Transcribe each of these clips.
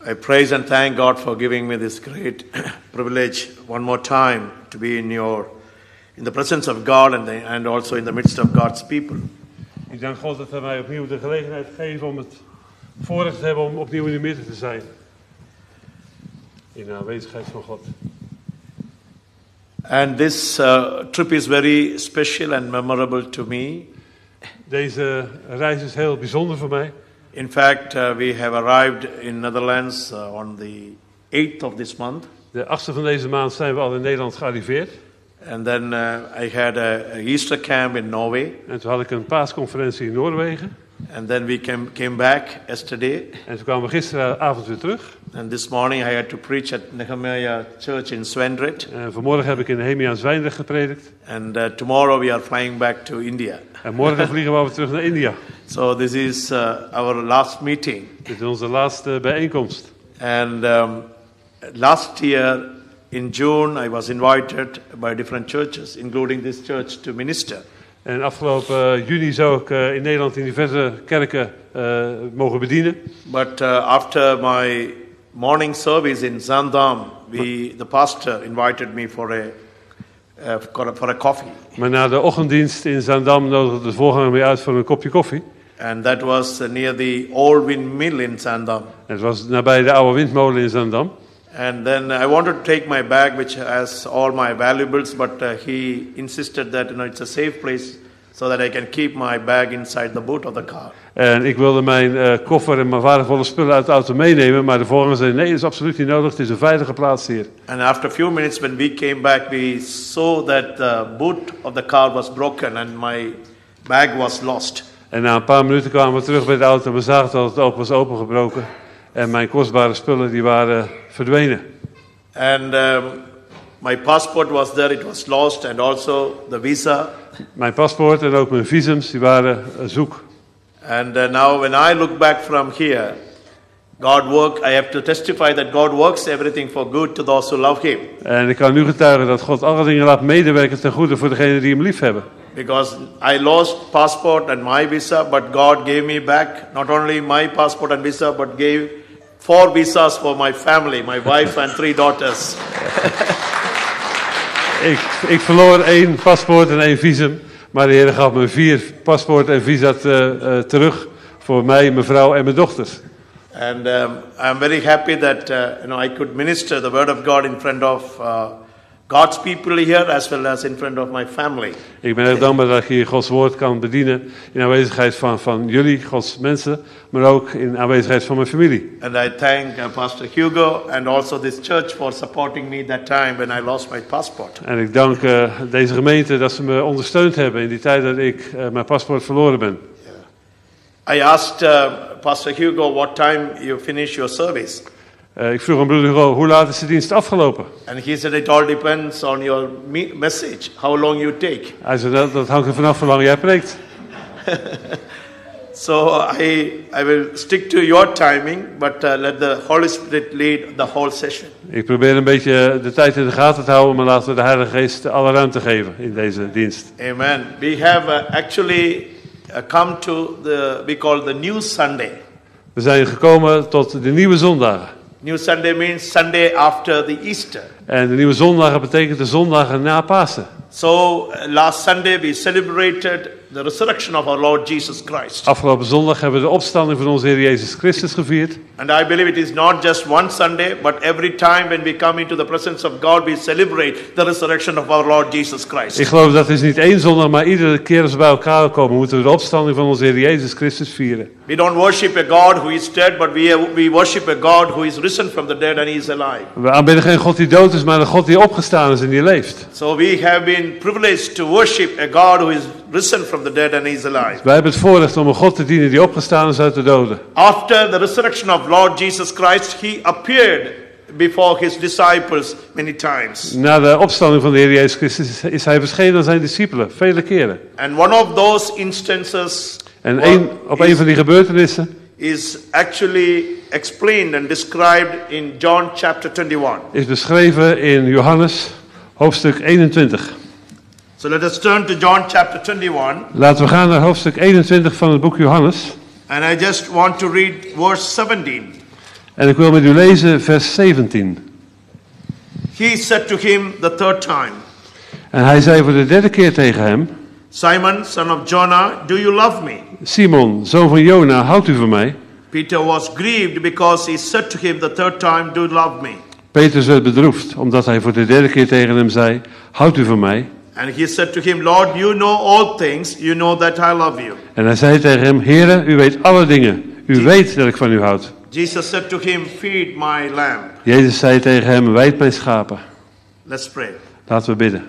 I praise and thank God for giving me this great privilege one more time to be in your in the presence of God and, the, and also in the midst of God's people. Ik dank God dat hij mij opnieuw de gelegenheid geeft om het voorrecht te hebben om opnieuw in de midden te zijn. In de aanwezigheid van God. And this uh, trip is very special and memorable to me. Deze reis is heel bijzonder voor mij. In fact, uh, we have arrived in Netherlands uh, on the 8th of this month. De achtste van deze maand zijn we al in Nederland gearriveerd. And then uh, I had a, a Easter camp in Norway. En toen had ik een paasconferentie in Noorwegen. And then we came, came back yesterday. En toen kwamen we gisteravond weer terug. And this morning I had to preach at Nehemiah Church in Swendrit. En vanmorgen heb ik in Nehemia Zwijndrecht gepredikt. And uh, tomorrow we are flying back to India. En morgen vliegen we weer terug naar India. So this is uh, our last meeting. Dit is onze laatste bijeenkomst. And um, last year in June I was invited by different churches, including this church, to minister. En afgelopen eh, juni zou ik eh, in Nederland in diverse kerken eh, mogen bedienen. But after my morning service in Zandam, we, the pastor invited me for a, uh, for a- coffee. Maar na de ochtenddienst in Zaandam nodigde de voorganger mij uit voor een kopje koffie. And that was near the old windmill in Zandam. En het was nabij de oude windmolen in Zaandam. And then I wanted to take my bag, which has all my valuables, but uh, he insisted that you know, it's a safe place so that I can keep my bag inside the boot of the car. En ik wilde mijn eh, koffer en mijn waardevolle spullen uit de auto meenemen. Maar de voorganger zei, nee, dat is absoluut niet nodig. Het is een veilige plaats hier. And after a few minutes, when we came back, we saw that the boot of the car was broken and my bag was lost. En na een paar minuten kwamen we terug bij de auto. We zagen dat het open was opengebroken. En mijn kostbare spullen die waren verdwenen. And um, my passport was there, it was lost, and also the visa. Mijn paspoort en ook mijn visums die waren eh, zoek. And uh, now, when I look back from here, God work. I have to testify that God works everything for good to those who love Him. En ik kan nu getuigen dat God alle dingen laat medewerken ten goede voor degenen die hem lief hebben. Because I lost passport and my visa, but God gave me back not only my passport and visa, but gave four visas for my family, my wife and three daughters. Ik, ik verloor één paspoort en één visum. Maar de Heer gaf me vier paspoorten en visa te- eh, terug. Voor mij, mijn vrouw en mijn dochters. And um, I'm very happy that uh, you know I could minister the word of God in front of uh, God's people here as well as in front of my family. Ik ben erg dankbaar dat ik hier Gods woord kan bedienen. In aanwezigheid van, van jullie, Gods mensen. Maar ook in aanwezigheid van mijn familie. And I thank uh, Pastor Hugo and also this church for supporting me that time when I lost my passport. En ik dank eh, deze gemeente dat ze me ondersteund hebben in die tijd dat ik eh, mijn paspoort verloren ben. I asked uh, Pastor Hugo what time you finish your service. Eh, ik vroeg aan broeder Hugo, hoe laat is de dienst afgelopen? And he said it all depends on your me- message, how long you take. Hij zei, dat, dat hangt er vanaf hoe lang jij preekt. So I, I will stick to your timing, but uh, let the Holy Spirit lead the whole session. Ik probeer een beetje de tijd in de gaten te houden, maar laten we de Heilige Geest alle ruimte geven in deze dienst. Amen. We have uh, actually uh, come to the, we call the new Sunday. We zijn gekomen tot de nieuwe zondagen. New Sunday means Sunday after the Easter. En de nieuwe zondagen betekent de zondagen na Pasen. So uh, last Sunday we celebrated the resurrection of our Lord Jesus Christ. Afgelopen zondag hebben we de opstanding van onze Heer Jezus Christus gevierd. And I believe it is not just one Sunday, but every time when we come into the presence of God, we celebrate the resurrection of our Lord Jesus Christ. Ik geloof dat is niet één zondag, maar iedere keer als we bij elkaar komen, moeten we de opstanding van onze Heer Jezus Christus vieren. We don't worship a God who is dead, but we, we worship a God who is risen from the dead and he is alive. We aanbidden geen God die dood is, maar een God die opgestaan is en die leeft. So we have been privileged to worship a God who is risen from the dead and is alive. Wij hebben het voorrecht om een God te dienen die opgestaan is uit de doden. After the resurrection of Lord Jesus Christ, he appeared before his disciples many times. Na de opstanding van de Heer Jezus Christus is- is hij verschenen aan zijn discipelen, vele keren. And one of those instances En een, op is- een van die gebeurtenissen is actually explained and described in John chapter 21. is beschreven in Johannes hoofdstuk 21. So let us turn to John chapter 21. Laten we gaan naar hoofdstuk 21 van het boek Johannes. And I just want to read verse 17. En ik wil met u lezen vers 17. He said to him the third time, En hij zei voor de derde keer tegen hem: Simon, son of Jonah, do you love me? Simon, zoon van Jona, houdt u van mij? Peter was grieved because he said to him the third time, Do you love me? Petrus werd bedroefd, omdat hij voor de derde keer tegen hem zei: Houdt u van mij? And he said to him, Lord, you know all things. You know that I love you. En hij zei tegen hem: Heere, u weet alle dingen. U weet dat ik van u houd. Jesus said to him, Feed my lamb. Jezus zei tegen hem: Wijd mijn schapen. Let's pray. Laten we bidden.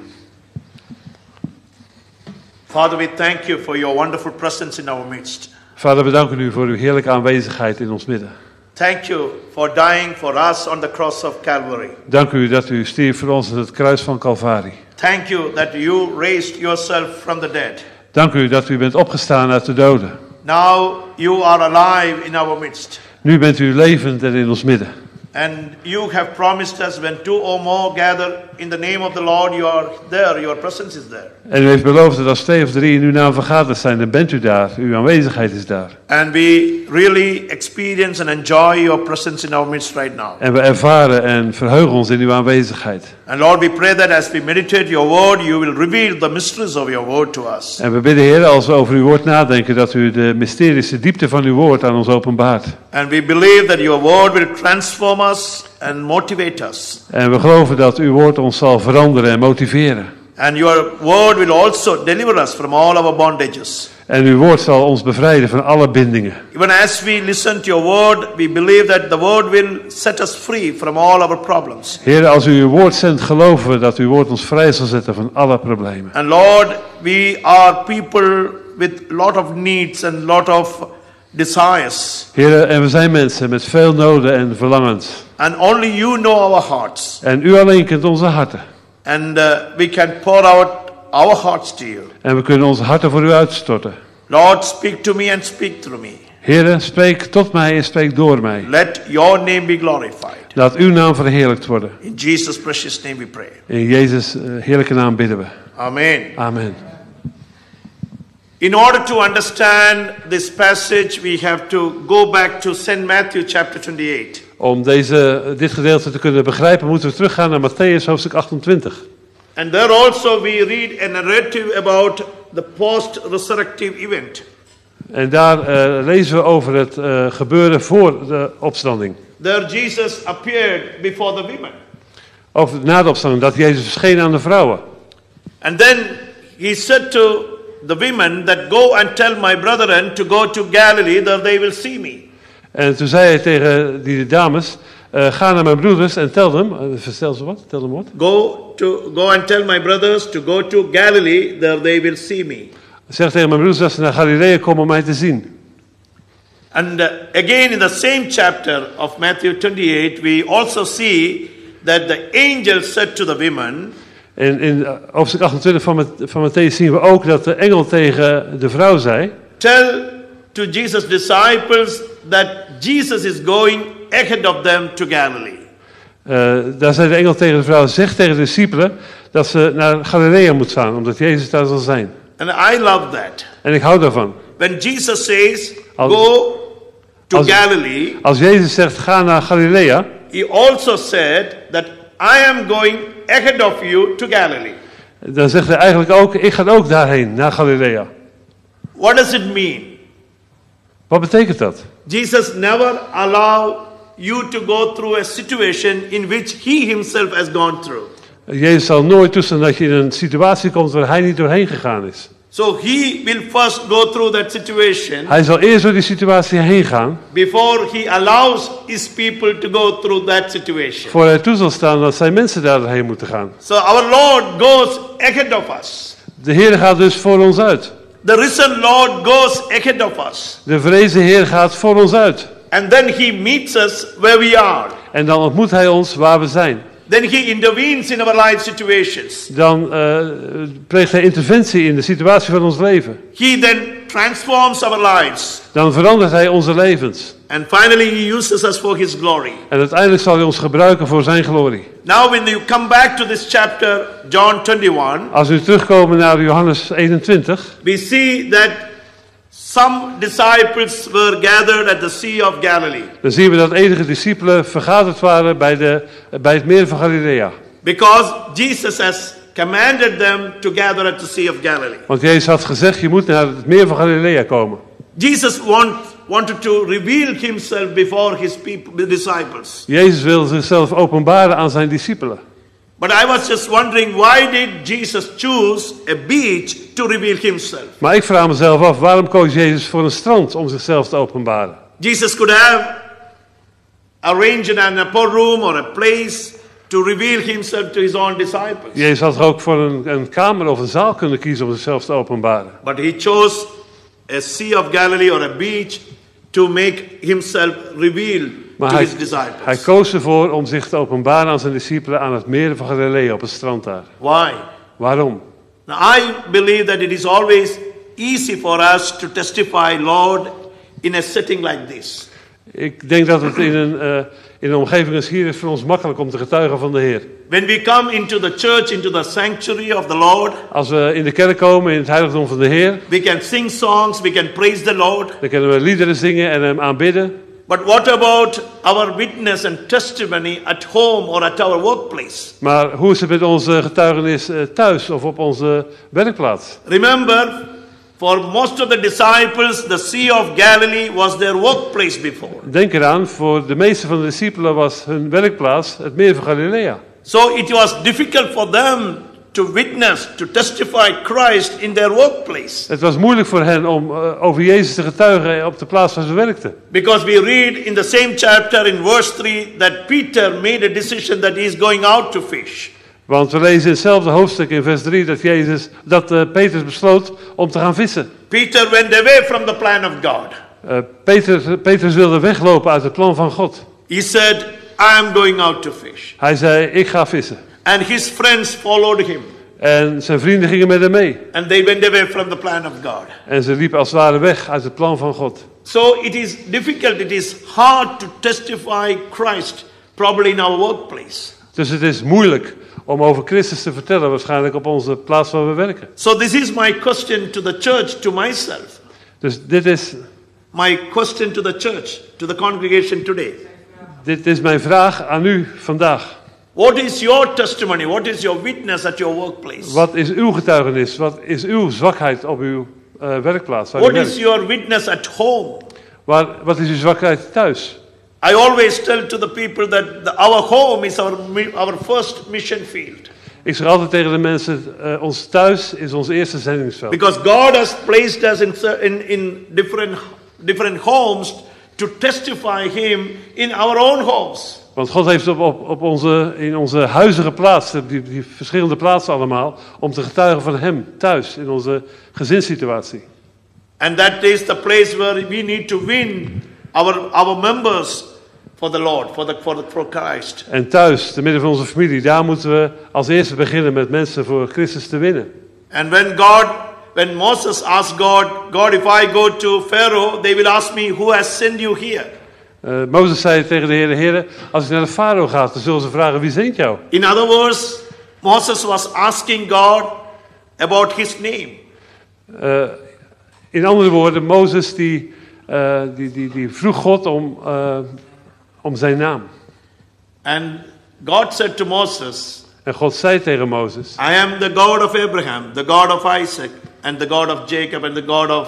Father, we thank you for your wonderful presence in our midst. Vader, we danken u voor uw heerlijke aanwezigheid in ons midden. Thank you for dying for us on the cross of Calvary. Dank u dat u stierf voor ons aan het kruis van Calvari. Thank you that you raised yourself from the dead. Dank u dat u bent opgestaan uit de doden. Now you are alive in our midst. Nu bent u levend en in ons midden. And you have promised us when two or more gather in the name of the Lord, you are there, your presence is there. En u heeft beloofd dat als twee of drie in uw naam vergaderd zijn, dan bent u daar. Uw aanwezigheid is daar. And we really experience and enjoy your presence in our midst right now. En we ervaren en verheugen ons in uw aanwezigheid. And Lord, we pray that as we meditate your word, you will reveal the mysteries of your word to us. En we bidden, Heer, als we over uw woord nadenken, dat u de mysterische diepte van uw woord aan ons openbaart. And we believe that your word will transform us and motivate us. En we geloven dat uw woord ons zal veranderen en motiveren. And your word will also deliver us from all our bondages. En uw woord zal ons bevrijden van alle bindingen. Even as we listen to your word, we believe that the word will set us free from all our problems. Heer, als u uw woord zendt, geloven we dat uw woord ons vrij zal zetten van alle problemen. And Lord, we are people with lot of needs and lot of desires. Heer, en we zijn mensen met veel noden en verlangens. And only you know our hearts. En u alleen kent onze harten. And uh, we can pour out our hearts to you. En we kunnen onze harten voor u uitstorten. Lord, speak to me and speak through me. Heer, spreek tot mij en spreek door mij. Let your name be glorified. Laat uw naam verheerlijkt worden. In Jesus' precious name we pray. In Jezus' eh, heerlijke naam bidden we. Amen. Amen. In order to understand this passage, we have to go back to St. Matthew chapter 28. Om deze, dit gedeelte te kunnen begrijpen, moeten we teruggaan naar Matthäus hoofdstuk 28. And there also we read a narrative about the post-resurrective event. En daar eh, lezen we over het eh, gebeuren voor de opstanding. There Jesus appeared before the women. Over na de opstanding, dat Jezus verscheen aan de vrouwen. And then he said to the women that go and tell my brethren to go to Galilee, there they will see me. En toen zei hij tegen die dames, eh, ga naar mijn broeders en tel hem. Eh, verstel ze wat? Tel hem wat? Go to go and tell my brothers to go to Galilee, there they will see me. Zeg tegen mijn broeders dat ze naar Galilea komen om mij te zien. And uh, again in the same chapter of Matthew 28, we also see that the angel said to the women, En in hoofdstuk 28 van, van Matthäus zien we ook dat de engel tegen de vrouw zei... Tell to Jesus' disciples that Jesus is going ahead of them to Galilee. eh, daar zei de engel tegen de vrouw, zeg tegen de discipelen dat ze naar Galilea moet gaan, omdat Jezus daar zal zijn. And I love that. En ik hou daarvan. When Jesus says, Als- Go to als- Galilee, Als Jezus zegt, ga naar Galilea, he also said that I am going ahead of you to Galilee. dan zegt hij eigenlijk ook, ik ga ook daarheen, naar Galilea. What does it mean? Wat betekent dat? Jesus never allow you to go through a situation in which he himself has gone through. Jezus zal nooit toestaan dat je in een situatie komt waar hij niet doorheen gegaan is. So he will first go through that situation Hij zal eerst door die situatie heen gaan, before he allows his people to go through that situation. voor hij toe zal staan dat zijn mensen daar doorheen moeten gaan. So our Lord goes ahead of us. De Heer gaat dus voor ons uit. The risen Lord goes ahead of us. De vrezen Heer gaat voor ons uit. And then he meets us where we are. En dan ontmoet hij ons waar we zijn. Then he intervenes in our life situations. Dan eh pleegt hij interventie in de situatie van ons leven. He then transforms our lives. dan verandert Hij onze levens. And finally, He uses us for His glory. En uiteindelijk zal Hij ons gebruiken voor Zijn glorie. Now, when you come back to this chapter, John 21, Als we terugkomen naar Johannes 21, we see that some disciples were gathered at the Sea of Galilee dan zien we dat enige discipelen vergaderd waren bij, de, bij het meer van Galilea. because Jesus has commanded them to gather at the Sea of Galilee. Want Jezus had gezegd, je moet naar het meer van Galilea komen. Jesus want, wanted to reveal Himself before His people, the disciples. Jezus wilde zichzelf openbaren aan zijn discipelen. But I was just wondering why did Jesus choose a beach to reveal Himself? Maar ik vraag mezelf af, waarom koos Jezus voor een strand om zichzelf te openbaren? Jesus could have arranged an upper room or a place to reveal himself to his own disciples. Jezus had er ook voor een, een kamer of een zaal kunnen kiezen om zichzelf te openbaren. But he chose a Sea of Galilee or a beach to make himself reveal Maar hij, hij koos ervoor om zich te openbaren aan zijn discipelen aan het meer van Galilea op het strand daar. Why? Waarom? Now, I believe that it is always easy for us to testify, Lord, in a setting like this. Ik denk dat het in een, eh, in een omgeving als hier is voor ons makkelijk om te getuigen van de Heer. When we come into the church, into the sanctuary of the Lord, Als we in de kerk komen, in het heiligdom van de Heer, we can sing songs, we can praise the Lord. dan kunnen we liederen zingen en hem aanbidden. But what about our witness and testimony at home or at our workplace? Maar hoe is het met onze getuigenis eh, thuis of op onze werkplaats? Remember, for most of the disciples, the Sea of Galilee was their workplace before. Denk eraan, voor de meeste van de discipelen was hun werkplaats het meer van Galilea. So it was difficult for them to witness, to testify Christ in their workplace. Het was moeilijk voor hen om eh, over Jezus te getuigen op de plaats waar ze werkten. Because we read in the same chapter in verse 3 that Peter made a decision that he is going out to fish. Want we lezen in hetzelfde hoofdstuk in vers 3 dat, Jezus, dat eh, Petrus besloot om te gaan vissen. Peter went away from the plan of God. Eh, Peter, Petrus wilde weglopen uit het plan van God. He said, I am going out to fish. Hij zei, ik ga vissen. And his friends followed him. En zijn vrienden gingen met hem mee. And they went away from the plan of God. En ze liepen als het ware weg uit het plan van God. So it is difficult, it is hard to testify Christ, probably in our workplace. Dus het is moeilijk om over Christus te vertellen, waarschijnlijk op onze plaats waar we werken. So this is my question to the church, to myself. Dus dit is, My question to the church, to the congregation today. dit is mijn vraag aan u vandaag. What is your testimony? What is your witness at your workplace? Wat is uw getuigenis? Wat is uw zwakheid op uw eh, werkplaats? What is your witness at home? Waar, wat is uw zwakheid thuis? I always tell to the people that the, our home is our, our first mission field. Ik zeg altijd tegen de mensen, eh, ons thuis is ons eerste zendingsveld. Because God has placed us in, in, in different, different homes to testify Him in our own homes. Want God heeft op, op, op onze, in onze huizen geplaatst, die, die verschillende plaatsen allemaal, om te getuigen van Hem thuis, in onze gezinssituatie. And that is the place where we need to win our, our members for the Lord, for, the, for, the, for Christ. En thuis, te midden van onze familie, daar moeten we als eerste beginnen met mensen voor Christus te winnen. And when God, when Moses asked God, God, if I go to Pharaoh, they will ask me, who has sent you here? Eh, Mozes zei tegen de Heer, Heer, als ik naar de farao ga, dan zullen ze vragen, wie zendt jou? In other words, Moses was asking God about his name. Eh, in andere woorden, Mozes die, eh, die, die, die vroeg God om, om zijn naam. And God said to Moses, En God zei tegen Mozes, I am the God of Abraham, the God of Isaac, and the God of Jacob, and the God of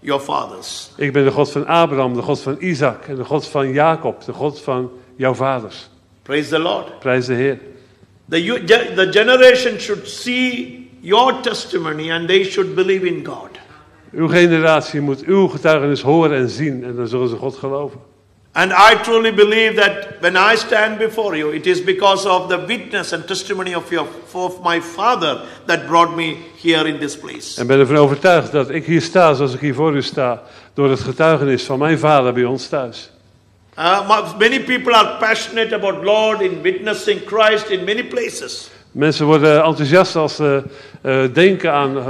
your fathers. ik ben de God van Abraham, de God van Isaac en de God van Jacob, de God van jouw vaders. Praise the Lord. Prijs de Heer. The, the generation should see your testimony and they should believe in God. Uw generatie moet uw getuigenis horen en zien en dan zullen ze God geloven. And I truly believe that when I stand before you, it is because of the witness and testimony of, your, of my father that brought me here in this place. En ben ervan overtuigd dat ik hier sta zoals ik hier voor u sta, door het getuigenis van mijn vader bij ons thuis. Uh, ma- many people are passionate about Lord in witnessing Christ in many places. Mensen worden enthousiast als ze eh, denken aan eh,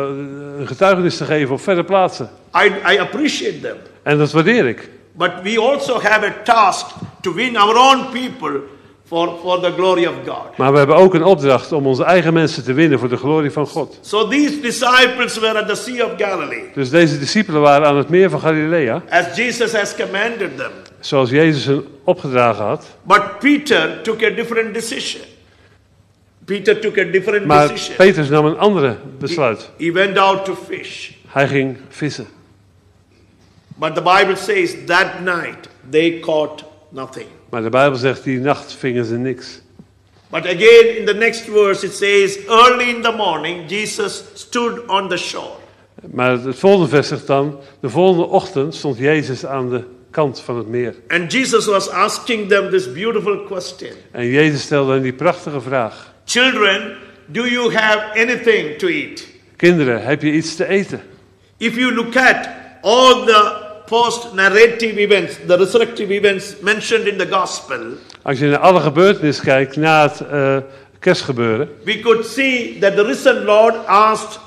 een getuigenis te geven op verre plaatsen. I, I appreciate them. En dat waardeer ik. But we also have a task to win our own people for, for the glory of God. Maar we hebben ook een opdracht om onze eigen mensen te winnen voor de glorie van God. So these disciples were at the Sea of Galilee, Dus deze discipelen waren aan het meer van Galilea, as Jesus has commanded them. zoals Jezus hen opgedragen had. But Peter took a different decision. Peter took a different Maar decision. Petrus nam een andere besluit. He went out to fish. Hij ging vissen. But the Bible says that night they caught nothing. Maar de Bijbel zegt, die nacht vingen ze niks. But again, in the next verse, it says, Early in the morning, Jesus stood on the shore. Maar het volgende vers zegt dan, de volgende ochtend stond Jezus aan de kant van het meer. And Jesus was asking them this beautiful question En Jezus stelde hen die prachtige vraag. Children, do you have anything to eat? Kinderen, heb je iets te eten? If you look at all the post narrative events, the resurrective events mentioned in the gospel, Als je naar alle gebeurtenissen kijkt na het eh, kerstgebeuren, we could see that the risen Lord asked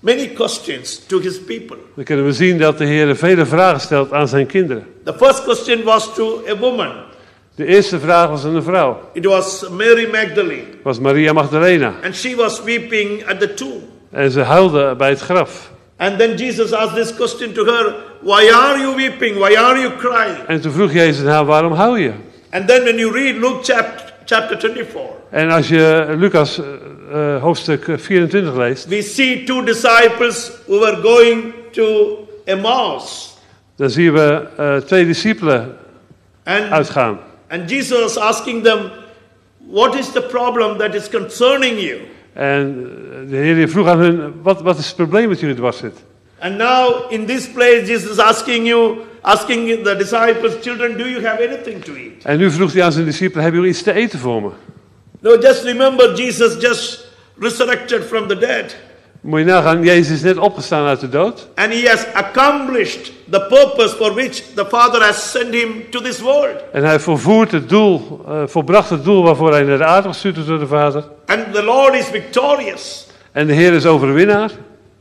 many questions to his people. dan kunnen we zien dat de Heer vele vragen stelt aan zijn kinderen. The first question was to a woman. De eerste vraag was aan een vrouw, It was Mary Magdalene, was Maria Magdalena. and she was weeping at the tomb. En ze huilde bij het graf. And then Jesus asked this question to her Why are you weeping? Why are you crying? En toen vroeg Jezus haar, waarom huil je? And then when you read Luke chapter, chapter 24, En als je Lucas eh, eh, hoofdstuk 24 leest, we see two disciples who were going to Emmaus. dan zien we eh, twee discipelen And, uitgaan. and Jesus asking them, What is the problem that is concerning you? En de Heer vroeg aan hun, wat, wat is het probleem dat jullie dwars zit? And now in this place, Jesus is asking you, asking the disciples, Children, do you have anything to eat? En nu vroeg hij aan zijn discipelen, hebben jullie iets te eten voor me? No, just remember, Jesus just resurrected from the dead. Moet je nagaan, Jezus is net opgestaan uit de dood. And he has accomplished the purpose for which the Father has sent him to this world. En hij volvoert het doel, eh, volbracht het doel waarvoor hij naar de aarde gestuurd is door de Vader. And the Lord is victorious. En de Heer is overwinnaar.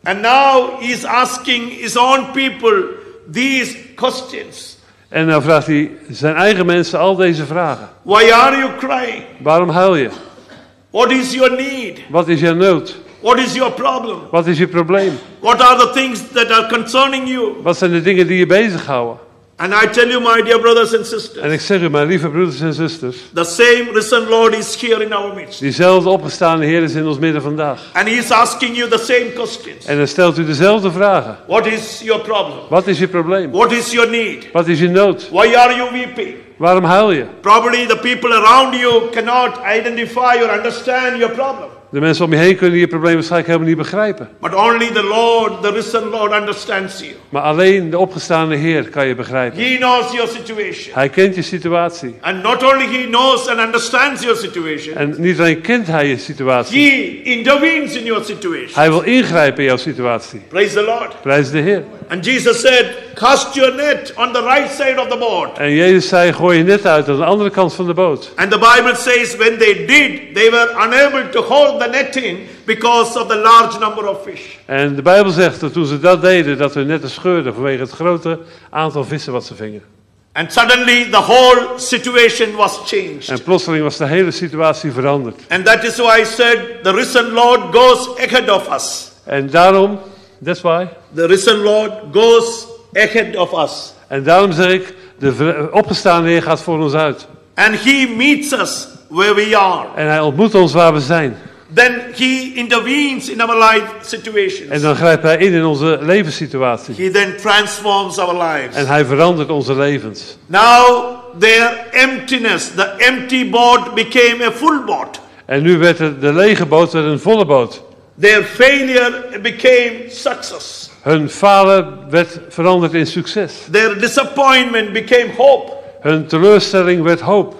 And now he is asking his own people these questions. En dan vraagt hij zijn eigen mensen al deze vragen. Why are you crying? Waarom huil je? What is your need? Wat is je nood? What is your problem? Wat is je probleem? What are the things that are concerning you? Wat zijn de dingen die je bezighouden? And I tell you, my dear brothers and En sisters, ik zeg u, mijn lieve broeders en zusters, the same risen Lord is here in our midst. diezelfde opgestaande Heer is in ons midden vandaag. And he is asking you the same questions. En dan stelt u dezelfde vragen. What is your problem? Wat is je probleem? What is your need? Wat is je nood? Why are you weeping? Waarom huil je? Probably the people around you cannot identify or understand your problem. De mensen om je heen kunnen je probleem waarschijnlijk helemaal niet begrijpen. But only the Lord, the risen Lord, understands you. Maar alleen de opgestaande Heer kan je begrijpen. He knows your situation. Hij kent je situatie. And not only He knows and understands your situation, En niet alleen kent hij je situatie. He intervenes in your situation. Hij wil ingrijpen in jouw situatie. Praise the Lord. Prijs de Heer. And Jesus said, Cast your net on the right side of the boat. En Jezus zei, gooi je net uit aan de andere kant van de boot. And the Bible says, when they did, they were unable to hold the net in because of the large number of fish. En de Bijbel zegt dat toen ze dat deden, dat hun netten scheurden vanwege het grote aantal vissen wat ze vingen. And suddenly the whole situation was changed. En plotseling was de hele situatie veranderd. And that is why I said, the risen Lord goes ahead of us. En daarom, that's why. The risen Lord goes ahead of us. En daarom zeg ik, de opgestaande Heer gaat voor ons uit. And He meets us where we are. En hij ontmoet ons waar we zijn. Then He intervenes in our life situations. En dan grijpt hij in in onze levenssituatie. He then transforms our lives. En hij verandert onze levens. Now their emptiness, the empty boat became a full boat. En nu werd het, de lege boot werd een volle boot. Their failure became success. Hun falen werd veranderd in succes. Their disappointment became hope. Hun teleurstelling werd hoop.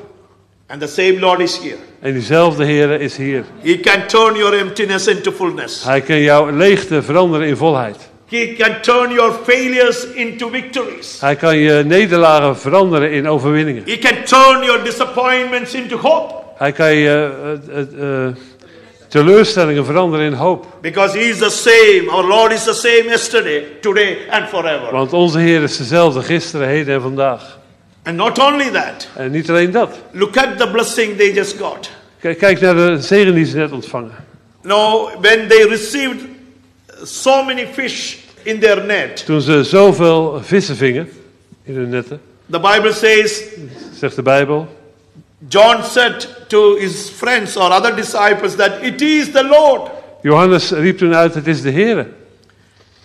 And the same Lord is here. En diezelfde Heer is hier. He can turn your emptiness into fullness. Hij kan jouw leegte veranderen in volheid. He can turn your failures into victories. Hij kan je nederlagen veranderen in overwinningen. He can turn your disappointments into hope. Hij kan je, eh, eh, eh, Teleurstellingen veranderen in hoop. Because He is the same. Our Lord is the same yesterday, today, and forever. Want onze Heer is dezelfde gisteren, heden en vandaag. And not only that, En niet alleen dat. look at the blessing they just got. Kijk, naar de zegen die ze net ontvangen. Now, when they received so many fish in their net, Toen ze zoveel vissen vingen in hun netten, the Bible says zegt de Bijbel. John said to his friends or other disciples that it is the Lord. Johannes riep toen uit, het is de Heer.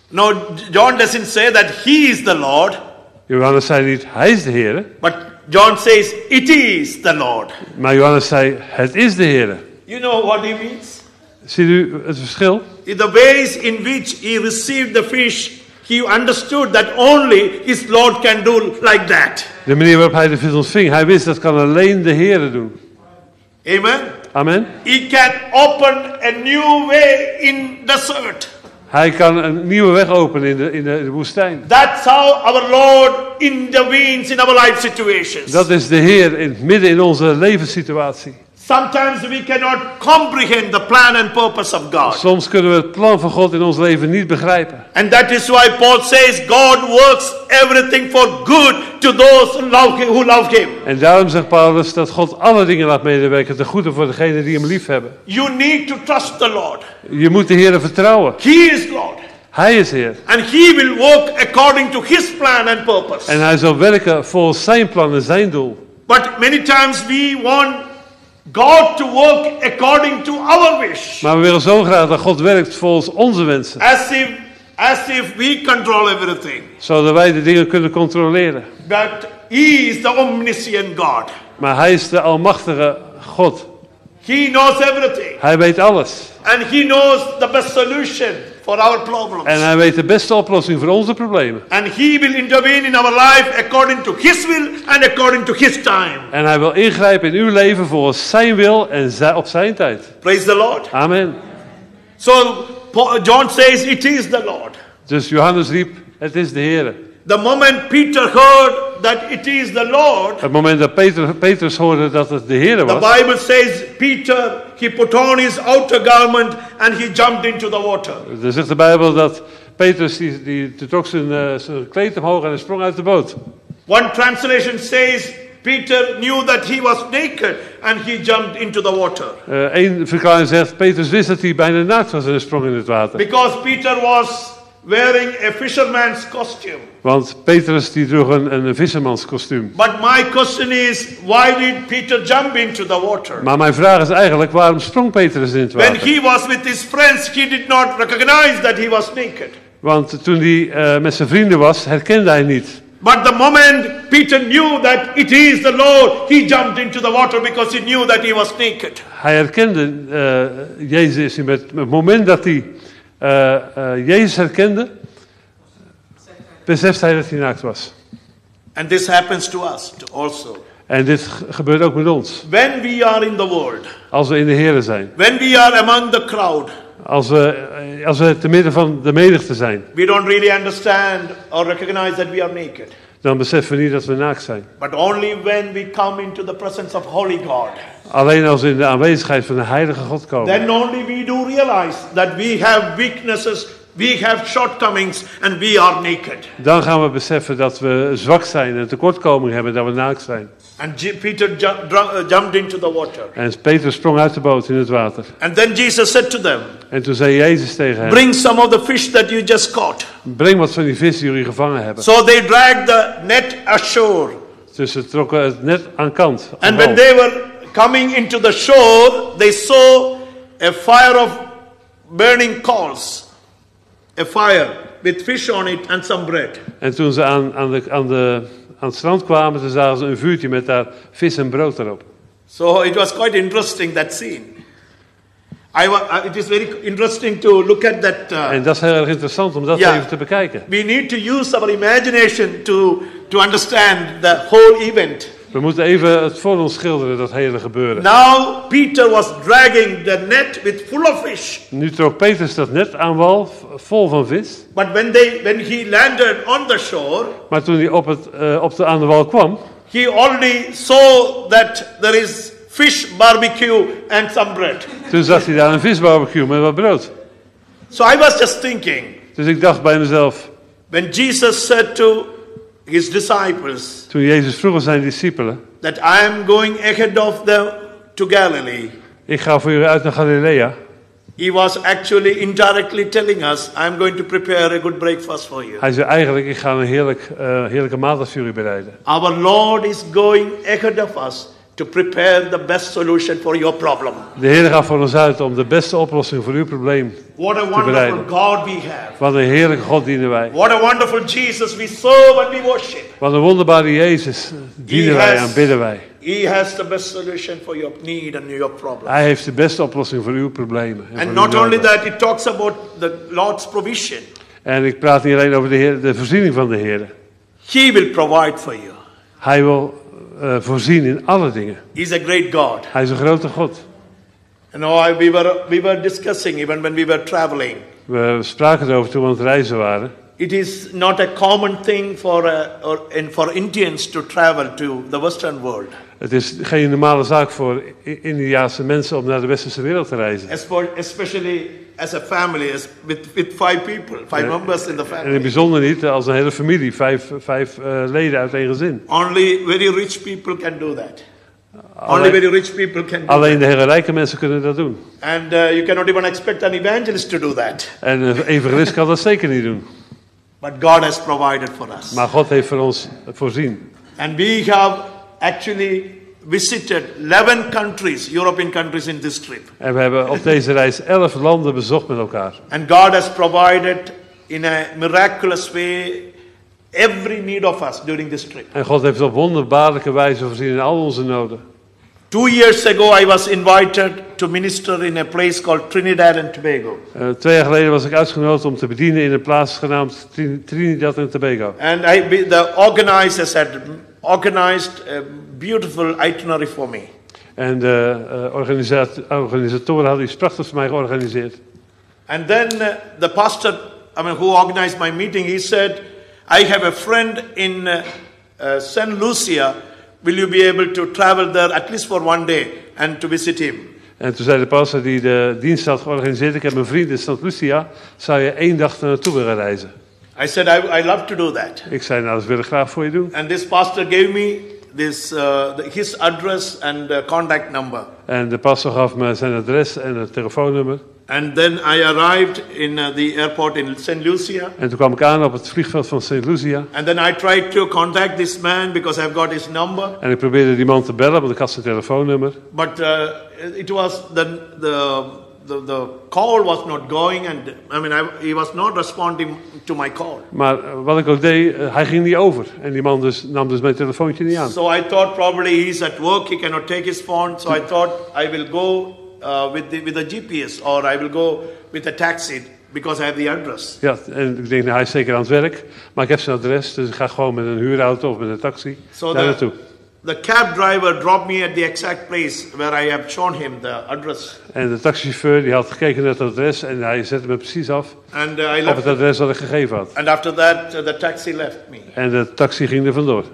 No, John doesn't say that he is the Lord, Johannes zei niet, hij is de Heer. but John says it is the Lord. Maar Johannes zei, het is de Heer. You know what he means? Ziet u het verschil? In the ways in which he received the fish, he understood that only his Lord can do like that. De manier waarop hij de vis ontving, hij wist dat kan alleen de Heer doen. Amen. Amen. He can open a new way in the desert. Hij kan een nieuwe weg openen in de, in de, in de woestijn. That's how our Lord intervenes in our life situations. Dat is de Heer in het midden in onze levenssituatie. Sometimes we cannot comprehend the plan and purpose of God. Soms kunnen we het plan van God in ons leven niet begrijpen. And that is why Paul says God works everything for good to those who love him. Who love him. En daarom zegt Paulus dat God alle dingen laat medewerken ten goede voor degenen die hem lief hebben. You need to trust the Lord. Je moet de Heer vertrouwen. He is Lord. Hij is Heer. And he will work according to his plan and purpose. En hij zal werken volgens zijn plan en zijn doel. But many times we want God to work according to our wish. Maar we willen zo graag dat God werkt volgens onze wensen. As if as if we control everything. Zodat wij de dingen kunnen controleren. But he is the omniscient God. Maar hij is de almachtige God. He knows everything. Hij weet alles. And he knows the best solution for our problems. En hij weet de beste oplossing voor onze problemen. And he will intervene in our life according to his will and according to his time. En hij wil ingrijpen in uw leven volgens zijn wil en op zijn tijd. Praise the Lord. Amen. So John says it is the Lord. Dus Johannes riep, het is de Heer. The moment Peter heard that it is the Lord, Het moment dat Peter, Petrus hoorde dat het de Heer the Bible says Peter he put on his outer garment and he jumped into the water. dan zegt de Bijbel dat Petrus die, die, die trok zijn, eh, zijn kleed omhoog en hij sprong uit de boot. One translation says Peter knew that he was naked and he jumped into the water. Eén verklaring zegt, Petrus wist dat hij bijna naakt was en hij sprong in het water. Because Peter was wearing a fisherman's costume. Want Petrus die droeg een, een vissermanskostuum. But my question is, why did Peter jump into the water? Maar mijn vraag is eigenlijk, waarom sprong Petrus in het When water? he was with his friends, he did not recognize that he was naked. Want toen hij eh, met zijn vrienden was, herkende hij niet. But the moment Peter knew that it is the Lord, he jumped into the water because he knew that he was naked. Hij herkende eh, Jezus in het moment dat hij eh, eh, Jezus herkende, besefte hij dat hij naakt was. And this happens to us also. En dit gebeurt ook met ons. When we are in the world, Als we in de Here zijn. when we are among the crowd, Als we, eh, als we te midden van de menigte zijn. we don't really understand or recognize that we are naked. Dan beseffen we niet dat we naakt zijn. But only when we come into the presence of Holy God, Alleen als we in de aanwezigheid van de heilige God komen. then only we do realize that we have weaknesses, we have shortcomings, and we are naked. Dan gaan we beseffen dat we zwak zijn en tekortkoming hebben dat we naakt zijn. And Peter uh, jumped into the water. En Petrus sprong uit de boot in het water. And then Jesus said to them, En toen zei Jezus tegen hem, Bring some of the fish that you just caught. breng wat van die vis die jullie gevangen hebben. So they dragged the net ashore. Dus ze trokken het net aan kant. aan And when they were coming into the shore, they saw a fire of burning coals. A fire with fish on it and some bread. En toen ze aan, aan, de, aan, de, aan het strand kwamen, toen zagen ze een vuurtje met daar vis en brood erop. So it was quite interesting that scene. I uh, it is very interesting to look at that. uh, En dat is heel erg interessant om dat even te bekijken. we need to use our imagination to, to understand the whole event. We moeten even het voor ons schilderen, dat hele gebeuren. Now Peter was dragging the net with full of fish. Nu trok Petrus dat net aan wal, vol van vis. But when they when he landed on the shore, Maar toen hij op, het, eh, op de, aan de wal kwam, he already saw that there is fish barbecue and some bread. Toen zag hij daar een visbarbecue met wat brood. So I was just thinking, Dus ik dacht bij mezelf, when Jesus said to his disciples toen Jezus vroeg aan zijn discipelen, that I am going ahead of them to Galilee, ik ga voor jullie uit naar Galilea. he was actually indirectly telling us, I'm going to prepare a good breakfast for you. Hij zei eigenlijk, ik ga een heerlijk, eh, heerlijke maaltijd voor jullie bereiden. Our Lord is going ahead of us to prepare the best solution for your problem. De Heer gaat voor ons uit om de beste oplossing voor uw probleem. What a wonderful bereiden. God we have. Wat een heerlijke God dienen wij. What a wonderful Jesus we serve and we worship. Wat een wonderbare Jezus dienen wij en bidden wij. He has the best solution for your need and your problem. Hij heeft de beste oplossing voor uw problemen. En, And not only that, it talks about the Lord's provision. en ik praat niet alleen over de, Heer, de voorziening van de Heer. He will provide for you. Hij wil eh, voorzien in alle dingen. He's a great God. Hij is een grote God. Know, I, we, were, we were discussing even when we were traveling. We spraken erover toen we aan het reizen waren. It is not a common thing for, uh, or, and for Indians to travel to the Western world, Het is geen normale zaak voor Indiaanse mensen om naar de westerse wereld te reizen. especially as a family, as with, with five people, five members in the En in het family. bijzonder niet als een hele familie, vijf, vijf eh, leden uit één gezin. Only very rich people can do that. Only very rich people can do alleen de hele rijke mensen kunnen dat doen. And uh, you cannot even expect an evangelist to do that. En een evangelist kan dat zeker niet doen. But God has provided for us. Maar God heeft voor ons voorzien. And we have actually visited 11 countries, European countries in this trip. En we hebben op deze reis elf landen bezocht met elkaar. And God has provided in a miraculous way every need of us during this trip. En God heeft op wonderbaarlijke wijze voorzien in al onze noden. Two years ago, I was invited to minister in a place called Trinidad and Tobago. Eh, twee jaar geleden was ik uitgenodigd om te bedienen in een plaats genaamd Trin- Trinidad en Tobago. And I, the organizers had organized a beautiful itinerary for me. En de eh, organisat- organisatoren hadden iets prachtigs voor mij georganiseerd. And then uh, the pastor, I mean, who organized my meeting, he said, I have a friend in uh, uh, St. Lucia. Will you be able to travel there at least for one day and to visit him? En toen zei de pastor die de dienst had georganiseerd: Ik heb een vriend in St. Lucia. Zou je één dag er naartoe willen reizen? I said, I, I love to do that. Ik zei: Nou, dat wil ik graag voor je doen. And this pastor gave me this, uh, the, his address and uh, contact number. En de pastor gaf me zijn adres en het telefoonnummer. And then I arrived in uh, the airport in St. Lucia. En toen kwam ik aan op het vliegveld van St. Lucia. And then I tried to contact this man because I've got his number. En ik probeerde die man te bellen, want ik had zijn telefoonnummer. But uh, it was the, the, the, the call was not going, and I mean, I, he was not responding to my call. Maar eh, wat ik ook deed, eh, hij ging niet over. En die man dus, nam dus mijn telefoontje niet aan. So I thought probably he's at work, he cannot take his phone. So I thought I will go uh, with, the, with the GPS or I will go with a taxi because I have the address. Ja, en ik denk, nou, hij is zeker aan het werk. Maar ik heb zijn adres, dus ik ga gewoon met een huurauto of met een taxi So daar naartoe. The cab driver dropped me at the exact place where I have shown him the address. En de taxichauffeur die had gekeken naar het adres en hij zette me precies af And uh, I op het adres dat ik gegeven had. And after that, uh, the taxi left me. En de taxi ging er vandoor.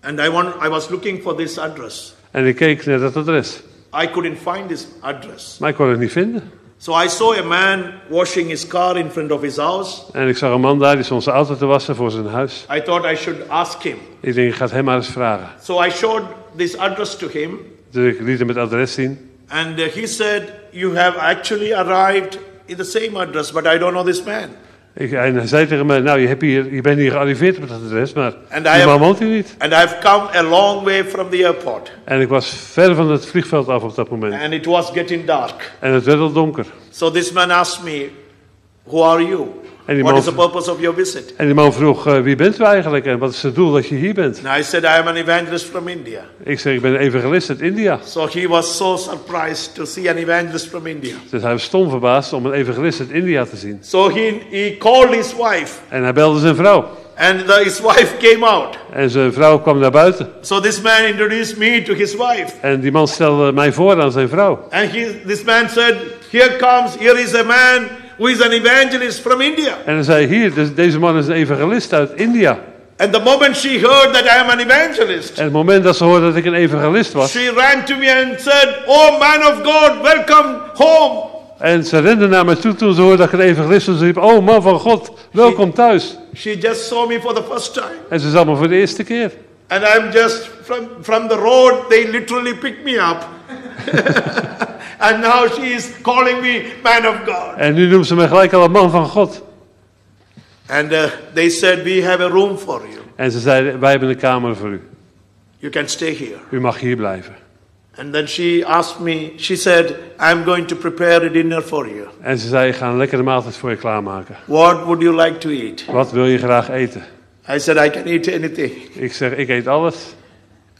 And I, want, I was looking for this address. En ik keek naar dat adres. I couldn't find this address. Maar ik kon het niet vinden. So I saw a man washing his car in front of his house. En ik zag een man daar die stond zijn auto te wassen voor zijn huis. I thought I should ask him. Ik denk, ik ga het hem maar eens vragen. So I showed this address to him, Dus ik liet hem het adres zien. and uh, he said, You have actually arrived in the same address, but I don't know this man. Ik, en hij zei tegen me, nou, je, hebt hier, je bent hier gearriveerd op dat adres, maar man woont hier niet. And I've come a long way from the airport, En ik was ver van het vliegveld af op dat moment. and it was getting dark. En het werd al donker. So this man asked me, Who are you? En die What man, is the purpose of your visit? en die man vroeg, eh, wie bent u eigenlijk en wat is het doel dat je hier bent? And I said, I am an evangelist from India. Ik zeg, ik ben een evangelist uit India. So he was so surprised to see an evangelist from India. Dus hij was stom verbaasd om een evangelist uit India te zien. So he, he called his wife, En hij belde zijn vrouw. and the, his wife came out. En zijn vrouw kwam naar buiten. So this man introduced me to his wife. En die man stelde mij voor aan zijn vrouw. And he, this man said, Here comes, here is a man who is an evangelist from India. En hij zei, hier, dus deze man is een evangelist uit India. And the moment she heard that I am an evangelist, En het moment dat ze hoorde dat ik een evangelist was. she ran to me and said, Oh man of God, welcome home. En ze rende naar mij toe toen ze hoorde dat ik een evangelist was. Ze riep, oh man van God, welkom thuis. She just saw me for the first time. En ze zag me voor de eerste keer. And I'm just from, from the road, they literally picked me up. and now she is calling me man of God. En nu noemt ze me gelijk al een man van God. And uh, they said, We have a room for you. En ze zei, wij hebben een kamer voor u. You can stay here. U mag hier blijven. And then she asked me, she said, I'm going to prepare a dinner for you. En ze zei, ik ga een lekkere maaltijd voor je klaarmaken. What would you like to eat? Wat wil je graag eten? I said, I can eat anything. Ik zeg, ik eet alles.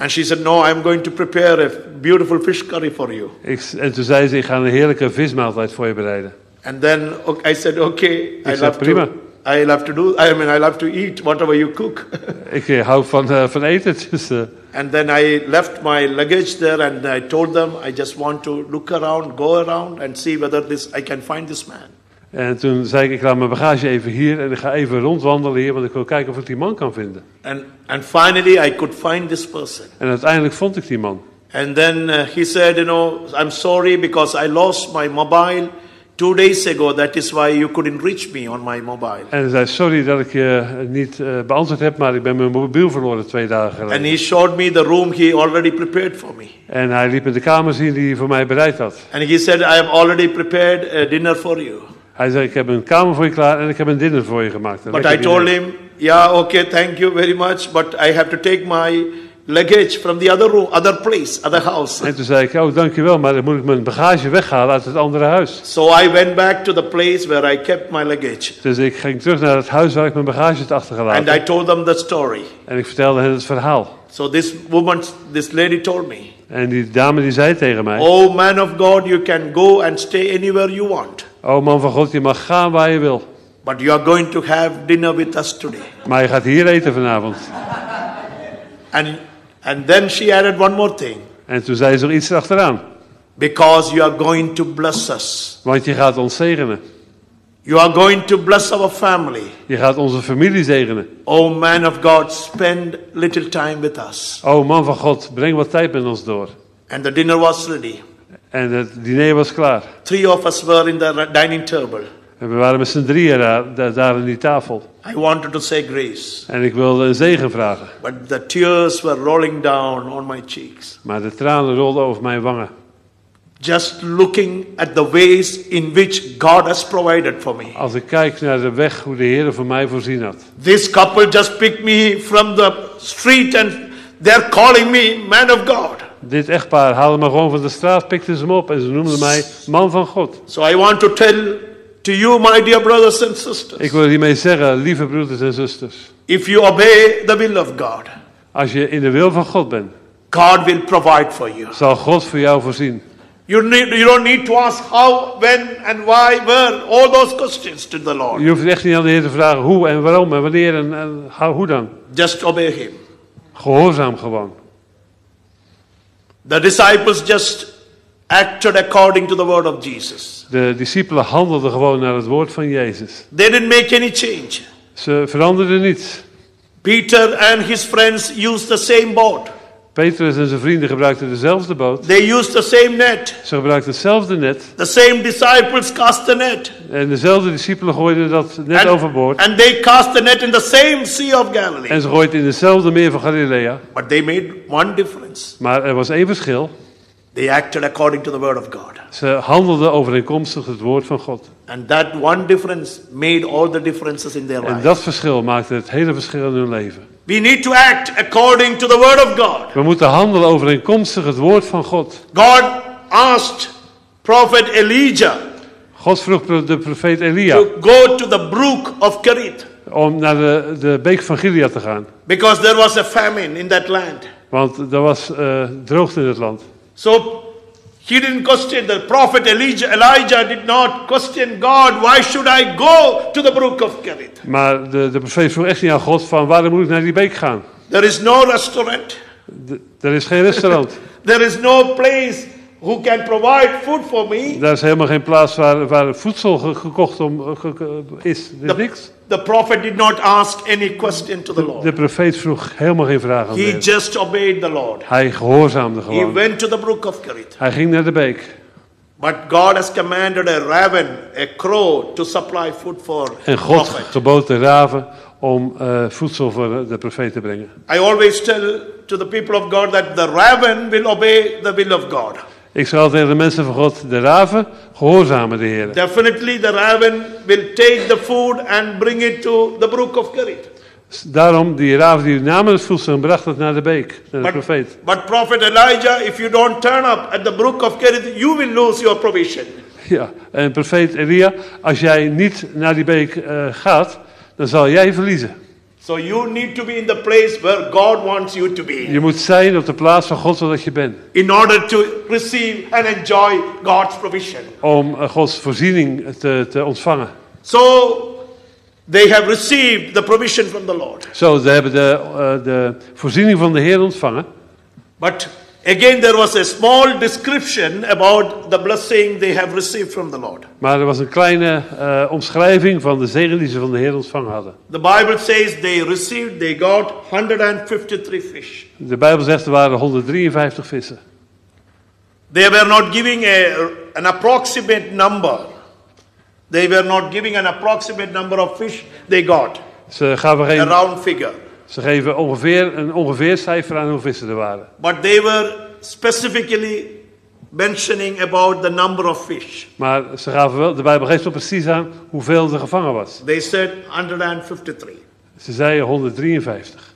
And she said, No, I'm going to prepare a beautiful fish curry for you. Ik, en toen zei ze, ik ga een heerlijke vismaaltijd voor je bereiden. And then I said, Okay, I said, love "Prima." to. I love to do. I mean, I love to eat whatever you cook. Ik eh, hou van, eh, van eten, dus... eh, and then I left my luggage there, and I told them I just want to look around, go around, and see whether this I can find this man. En toen zei ik, ik laat mijn bagage even hier en ik ga even rondwandelen hier, want ik wil kijken of ik die man kan vinden. And and finally, I could find this person. En uiteindelijk vond ik die man. And then uh, he said, You know, I'm sorry because I lost my mobile two days ago. That is why you couldn't reach me on my mobile. En hij zei, sorry dat ik je niet eh, beantwoord heb, maar ik ben mijn mobiel verloren twee dagen And geleden. he showed me the room he already prepared for me. En hij liep in de kamer zien die hij voor mij bereid had. And he said, I have already prepared a dinner for you. Hij zei, ik heb een kamer voor je klaar en ik heb een dinner voor je gemaakt. But lekker I told diner. him, yeah, okay, thank you very much, but I have to take my luggage from the other room, other place, other house. En toen zei ik, oh dankjewel, maar dan moet ik mijn bagage weghalen uit het andere huis. So I went back to the place where I kept my luggage. Dus ik ging terug naar het huis waar ik mijn bagage had And achtergelaten. I told them the story. En ik vertelde hen het verhaal. So this woman, this lady told me, En die dame die zei tegen mij, Oh man of God, you can go and stay anywhere you want. Oh man van God, je mag gaan waar je wil. But you are going to have dinner with us today. Maar je gaat hier eten vanavond. And, and then she added one more thing. En toen zei ze nog iets erachteraan. Because you are going to bless us. Want je gaat ons zegenen. You are going to bless our family. Je gaat onze familie zegenen. Oh man of God, spend little time with us. Oh man van God, breng wat tijd met ons door. And the dinner was ready. En het diner was klaar. Three of us were in the dining table. En we waren met z'n drieën daar, daar, daar aan die tafel. I wanted to say grace, En ik wilde een zegen vragen. but the tears were rolling down on my cheeks. Maar de tranen rolden over mijn wangen. Just looking at the ways in which God has provided for me. Als ik kijk naar de weg hoe de Heer voor mij voorzien had. This couple just picked me from the street and they're calling me man of God. Dit echtpaar haalde me gewoon van de straat, pikte ze me op en ze noemden mij man van God. So I want to tell to you, my dear brothers and sisters, Ik wil hiermee zeggen, lieve broeders en zusters. if you obey the will of God, Als je in de wil van God bent, God will provide for you. zal God voor jou voorzien. You, need, you don't need to ask how, when, and why, where, all those questions to the Lord. Je hoeft echt niet aan de Heer te vragen hoe en waarom en wanneer en, en hoe dan. Just obey Him. Gehoorzaam gewoon. The disciples just acted according to the word of Jesus. De discipelen handelden gewoon naar het woord van Jezus. They didn't make any change. Ze veranderden niets. Peter and his friends used the same boat. Petrus en zijn vrienden gebruikten dezelfde boot. They used the same net. Ze gebruikten hetzelfde net. The same disciples cast the net. En dezelfde discipelen gooiden dat net And, overboord. and they cast the net in the same Sea of Galilee. En ze gooiden in hetzelfde meer van Galilea. But they made one difference. Maar er was één verschil. They acted according to the word of God. Ze handelden overeenkomstig het woord van God. And that one difference made all the differences in their En life. dat verschil maakte het hele verschil in hun leven. We need to act according to the word of God. We moeten handelen overeenkomstig het woord van God. God asked prophet Elijah God vroeg de profeet Elia to go to the brook of Kerith om naar de, de beek van Gilead te gaan. because there was a famine in that land. Want er was eh, droogte in het land. So he didn't question the prophet Elijah. Elijah did not question God. Why should I go to the brook of Kerith? Maar de, de profeet vroeg echt niet aan God van waarom moet ik naar die beek gaan? There is no restaurant. De- er is geen restaurant. There is no place who can provide food for me. Daar is helemaal geen plaats waar, waar voedsel ge- gekocht om, ge- ge- is. Er is The, niks. the prophet did not ask any question to the De Lord. profeet vroeg helemaal geen vraag aan de He just obeyed the Lord. Hij gehoorzaamde He gewoon. went to the brook of Kerith. Hij ging naar de beek. But God has commanded a raven, a crow, to supply food for En God prophet. gebood de raven om eh, voedsel voor de profeet te brengen. I always tell to the people of God that the raven will obey the will of God. Ik altijd tegen de mensen van God, de raven gehoorzamen de Heer. Definitely the raven will take the food and bring it to the brook of Kerith. Daarom, die raven die namen het voedsel en bracht het naar de beek, naar de But, profeet. but Prophet Elijah, if you don't turn up at the brook of Kerith, you will lose your provision. Ja, en profeet Elia, als jij niet naar die beek eh, gaat, dan zal jij verliezen. So you need to be in the place where God wants you to be Je moet zijn op de plaats van God zodat je bent. in order to receive and enjoy God's provision. Om eh, Gods voorziening te, te ontvangen. So they have received the provision from the Lord. Zo, ze hebben de, eh, de voorziening van de Heer ontvangen. But again, there was a small description about the blessing they have received from the Lord. Maar er was een kleine eh, omschrijving van de zegen die ze van de Heer ontvangen hadden. The Bible says they received, they got 153 fish. De Bijbel zegt er waren 153 vissen. They were not giving a, an approximate number. They were not giving an approximate number of fish they got, Ze gaven, a geen, round figure. Ze geven ongeveer een ongeveer cijfer aan hoeveel vissen er waren. But they were specifically mentioning about the number of fish. Maar ze gaven wel, de Bijbel geeft wel precies aan hoeveel er gevangen was. They said 153. Ze zeiden 153.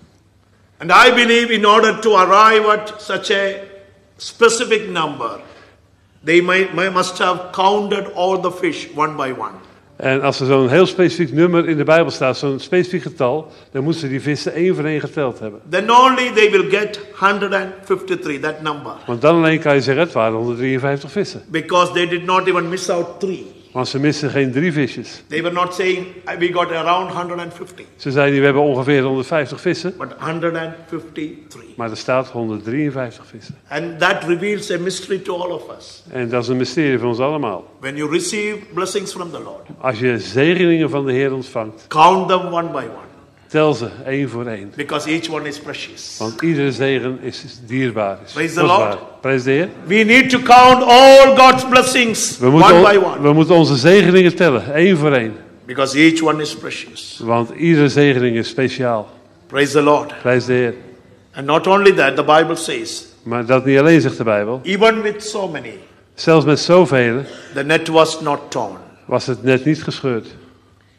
And I believe in order to arrive at such a specific number, they might, must have counted all the fish one by one. En als er zo'n heel specifiek nummer in de Bijbel staat, zo'n specifiek getal, dan moeten ze die vissen één voor één geteld hebben. Then only they will get 153, that number. Want dan alleen kan je zeggen, het waren 153 vissen. Because they did not even miss out three. Want ze misten geen drie visjes. They were not saying we got around 150, Ze zeiden, niet, we hebben ongeveer 150 vissen. but 153. Maar er staat 153 vissen. And that reveals a mystery to all of us. En dat is een mysterie voor ons allemaal. When you receive blessings from the Lord, Als je zegeningen van de Heer ontvangt, count them one by one. Tel ze één voor één. Because each one is precious. Want iedere zegen is dierbaar. Is Praise the kostbaar. Lord. Prijs de Heer. We need to count all God's blessings We one moeten, by on- one. we moeten onze zegeningen tellen, één voor één. Because each one is precious. Want iedere zegening is speciaal. Praise the Lord. Prijs de Heer. And not only that, the Bible says, Maar dat niet alleen zegt de Bijbel. even with so many, Zelfs met zoveel the net was not torn. was het net niet gescheurd.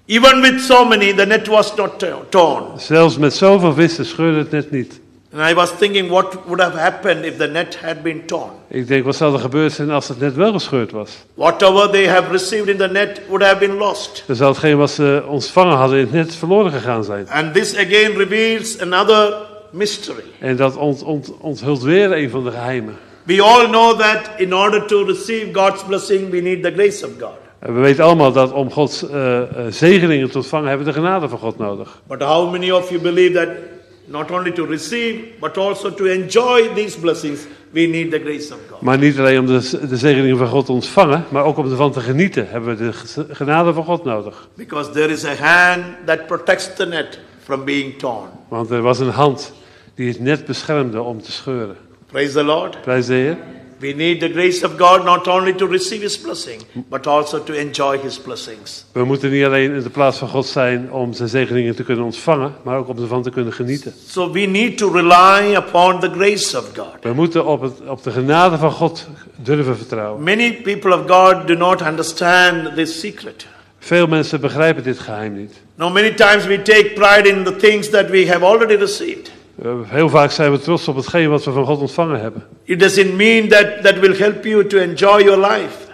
Even with so many, the net was not to- torn. Zelfs met zoveel vissen scheurde het net niet. And I was thinking what would have happened if the net had been torn. Ik denk, wat zou er gebeurd zijn als het net wel gescheurd was? Whatever they have received in the net would have been lost. Dan zou hetgeen wat ze ontvangen hadden in het net verloren gegaan zijn. And this again reveals another mystery. En dat ont, ont, onthult weer een van de geheimen. We all know that in order to receive God's blessing, we need the grace of God. We weten allemaal dat om Gods eh, zegeningen te ontvangen, hebben we de genade van God nodig. But how many of you believe that not only to receive, but also to enjoy these blessings, we need the grace of God? Maar niet alleen om de, de zegeningen van God te ontvangen, maar ook om ervan te genieten, hebben we de ge- genade van God nodig. Because there is a hand that protects the net from being torn. Want er was een hand die het net beschermde om te scheuren. Praise the Lord. Prijs de Heer. We need the grace of God not only to receive His blessing, but also to enjoy His blessings. We moeten niet alleen in de plaats van God zijn om zijn zegeningen te kunnen ontvangen, maar ook om ervan te kunnen genieten. So we need to rely upon the grace of God. We moeten op, het, op de genade van God durven vertrouwen. Many people of God do not understand this secret. Veel mensen begrijpen dit geheim niet. Now, many times we take pride in the things that we have already received. Eh, Heel vaak zijn we trots op hetgeen wat we van God ontvangen hebben. It doesn't mean that that will help you to enjoy your life.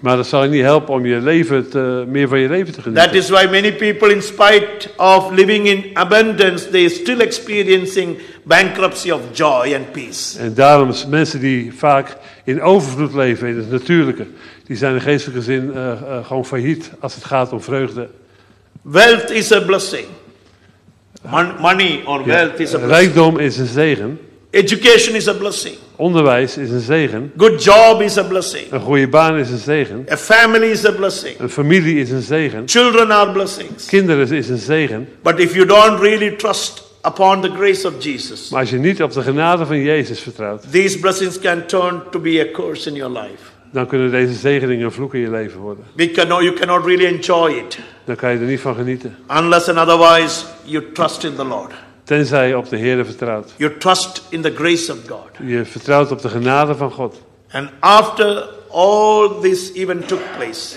Maar dat zal je niet helpen om je leven te, meer van je leven te That genieten. is why many people, in spite of living in abundance, they still experiencing bankruptcy of joy and peace. En daarom is mensen die vaak in overvloed leven, in het natuurlijke, die zijn in geestelijke zin eh, eh, gewoon failliet als het gaat om vreugde. Wealth is a blessing. Mon- money or wealth is a blessing. Rijkdom is een zegen. Education is a blessing. Onderwijs is een zegen. Good job is a blessing. Een goede baan is een zegen. A family is a blessing. Een familie is een zegen. Children are blessings. Kinderen is een zegen. But if you don't really trust upon the grace of Jesus, Maar als je niet op de genade van Jezus vertrouwt, these blessings can turn to be a curse in your life. Dan kunnen deze zegeningen een vloek in je leven worden. We cannot, you cannot really enjoy it Dan kan je er niet van genieten. unless and otherwise you trust in the Lord. Tenzij je op de Heer vertrouwt. You trust in the grace of God. Je vertrouwt op de genade van God. And after all this event took place,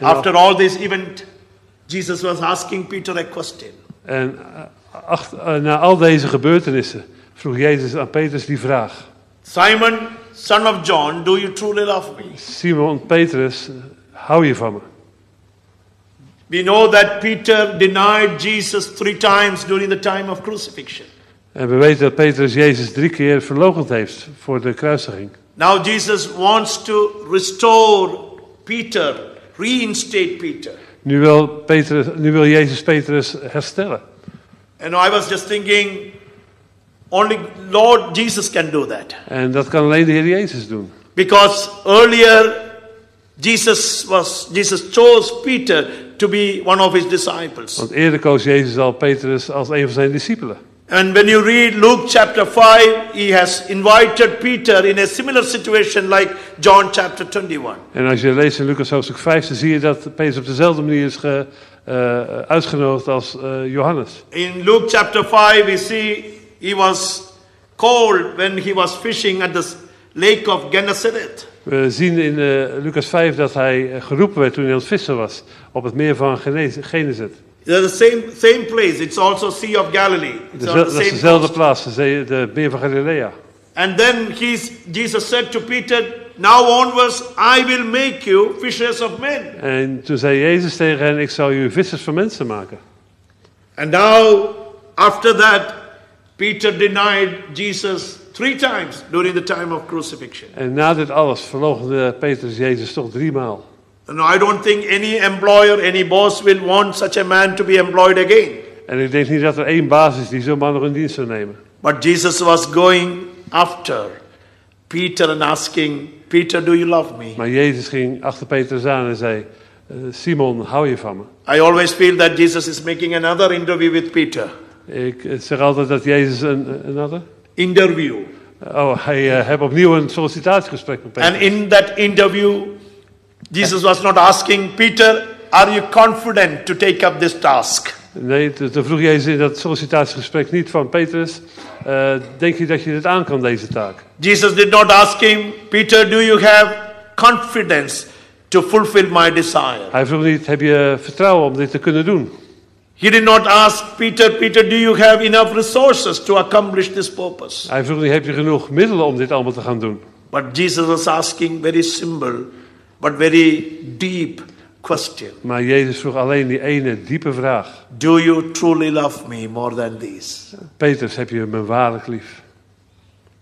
after all this event, Jesus was asking Peter a question. En eh, eh, na al deze gebeurtenissen vroeg Jezus aan Petrus die vraag. Simon, son of John, do you truly love me? Simon Petrus, hou je van me? We know that Peter denied Jesus three times during the time of crucifixion. En we weten dat Petrus Jezus drie keer verloochend heeft voor de kruisiging. Now Jesus wants to restore Peter, reinstate Peter. Nu wil, Petrus, nu wil Jezus Petrus herstellen. And I was just thinking, only Lord Jesus can do that. En dat kan alleen de Heer Jezus doen. Because earlier Jesus was Jesus chose Peter to be one of his disciples. Want eerder koos Jezus al Petrus als een van zijn discipelen. And when you read Luke chapter 5, he has invited Peter in a similar situation like John chapter 21. En als je leest in Lucas hoofdstuk 5, dan zie je dat Petrus op dezelfde manier is ge, eh, uitgenodigd als eh, Johannes. In Luke chapter 5, we see he was called when he was fishing at the lake of Gennesaret. We zien in eh, Lucas 5 dat hij eh, geroepen werd toen hij aan het vissen was op het meer van Genez- Genezet. The same, same place. It's also Sea of Galilee. It's Dus dat the is same dezelfde plaats, de, zee- de meer van Galilea. And then he's, Jesus said to Peter, Now onwards, I will make you fishers of men. En toen zei Jezus tegen hen, ik zal u vissers van mensen maken. And now, after that, Peter denied Jesus three times during the time of crucifixion. En na dit alles verloochende Petrus Jezus toch driemaal. And I don't think any employer, any boss will want such a man to be employed again. En ik denk niet dat er één baas is die zo'n man nog in dienst zou nemen. But Jesus was going after Peter and asking, Peter, do you love me? Maar Jezus ging achter Petrus aan en zei, eh, Simon, hou je van me? I always feel that Jesus is making another interview with Peter. Ik eh, zeg altijd dat Jezus een, een ander... Interview. Oh, hij uh, heeft opnieuw een sollicitatiegesprek met Petrus. And in that interview, Jesus was not asking, Peter, are you confident to take up this task? Nee, toen toen vroeg Jezus in dat sollicitatiegesprek niet van Petrus, eh, denk je dat je dit aan kan, deze taak? Jesus did not ask him, Peter, do you have confidence to fulfill my desire? Hij vroeg niet, heb je vertrouwen om dit te kunnen doen? He did not ask Peter, Peter, do you have enough resources to accomplish this purpose? Hij vroeg niet, heb je genoeg middelen om dit allemaal te gaan doen? But Jesus was asking very simple but very deep question. Maar Jezus vroeg alleen die ene diepe vraag. Do you truly love me more than these? Petrus, heb je me waarlijk lief?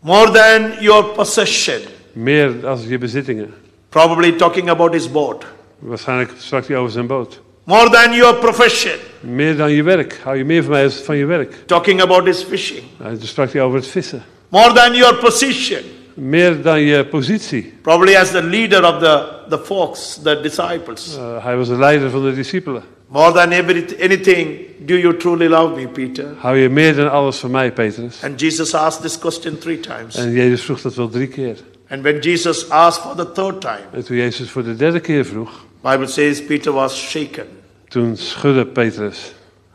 More than your possession. Meer dan je bezittingen. Probably talking about his boat. Waarschijnlijk sprak hij over zijn boot. More than your profession. Meer dan je werk. Hou je meer van mij als van je werk? Talking about his fishing. Nou, Toen sprak hij over het vissen. More than your position. Meer dan je positie. Probably as the leader of the, the folks, the disciples. Eh, hij was de leider van de discipelen. More than every, anything, do you truly love me, Peter? Hou je meer dan alles van mij, Petrus? And Jesus asked this question three times. En Jezus vroeg dat wel drie keer. And when Jesus asked for the third time, En toen Jezus voor de derde keer vroeg, Bible says Peter was shaken. toen schudde Petrus.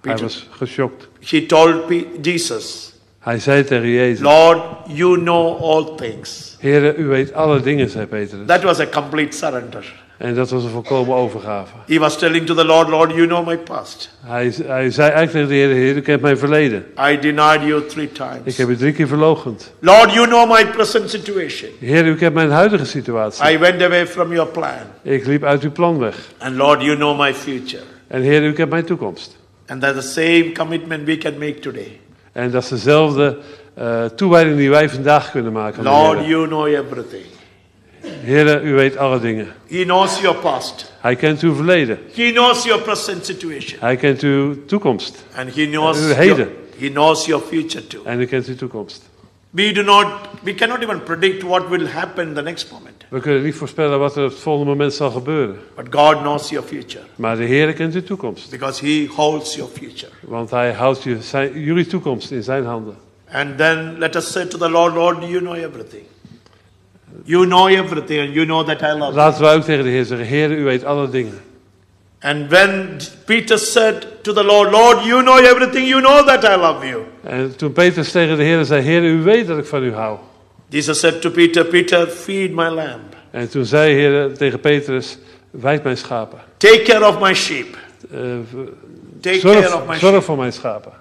Hij Peter. was geschokt. He told Jesus, Hij zei tegen Jezus, Lord, you know all things. Heere, u weet alle dingen, zei Petrus. That was a complete surrender. En dat was een volkomen overgave. He was telling to the Lord, Lord, you know my past. Hij, hij zei eigenlijk tegen de Heer, Heer, u kent mijn verleden. I denied you three Ik times. heb u drie keer verloochend. Lord, you know my present situation. Heer, u kent mijn huidige situatie. I went away from your plan. Ik liep uit uw plan weg. And Lord, you know my future. En Heer, u kent mijn toekomst. And that's the same commitment we can make today. En dat is dezelfde eh, toewijding die wij vandaag kunnen maken. Lord, you know everything. Heer, u weet alle dingen. He knows your past. Hij kent uw verleden. He knows your present situation. Hij kent uw toekomst. And he knows Uw your, heden. he knows your future too. En u kent uw toekomst. We do not, we cannot even predict what will happen the next moment. We kunnen niet voorspellen wat er op het volgende moment zal gebeuren. But God knows your future Maar de Heer kent uw toekomst. because He holds your future. Want Hij houdt je, zijn, jullie toekomst in zijn handen. And then let us say to the Lord, Lord, you know everything. You know everything and you know that I love. Laten we ook tegen de Heer zeggen, Heer, u weet alle dingen. And when Peter said to the Lord, Lord, you know everything, you know that I love you. En toen Petrus tegen de Heer zei, Heer, u weet dat ik van u hou. Jesus said to Peter, Peter, feed my lamb. En toen zei de Heer tegen Petrus, wijd mijn schapen. Take care of my sheep. Eh, Take care of zorg, my zorg sheep. voor mijn schapen.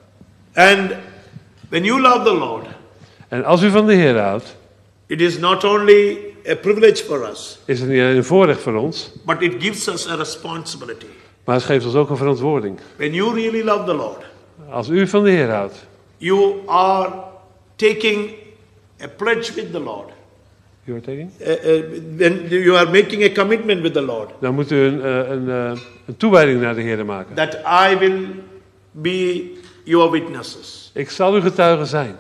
And when you love the Lord, En als u van de Heer houdt, it is not only a privilege for us, is het niet alleen een voorrecht voor ons, but it gives us a responsibility. maar het geeft ons ook een verantwoording. When you really love the Lord, Als u van de Heer houdt, you are taking a pledge with the Lord. u hoort tegen? Uh, uh, when you are making a commitment with the Lord dan moet u een, eh, een, eh, een toewijding naar de Heer maken. that I will be your witnesses. Ik zal uw getuige zijn.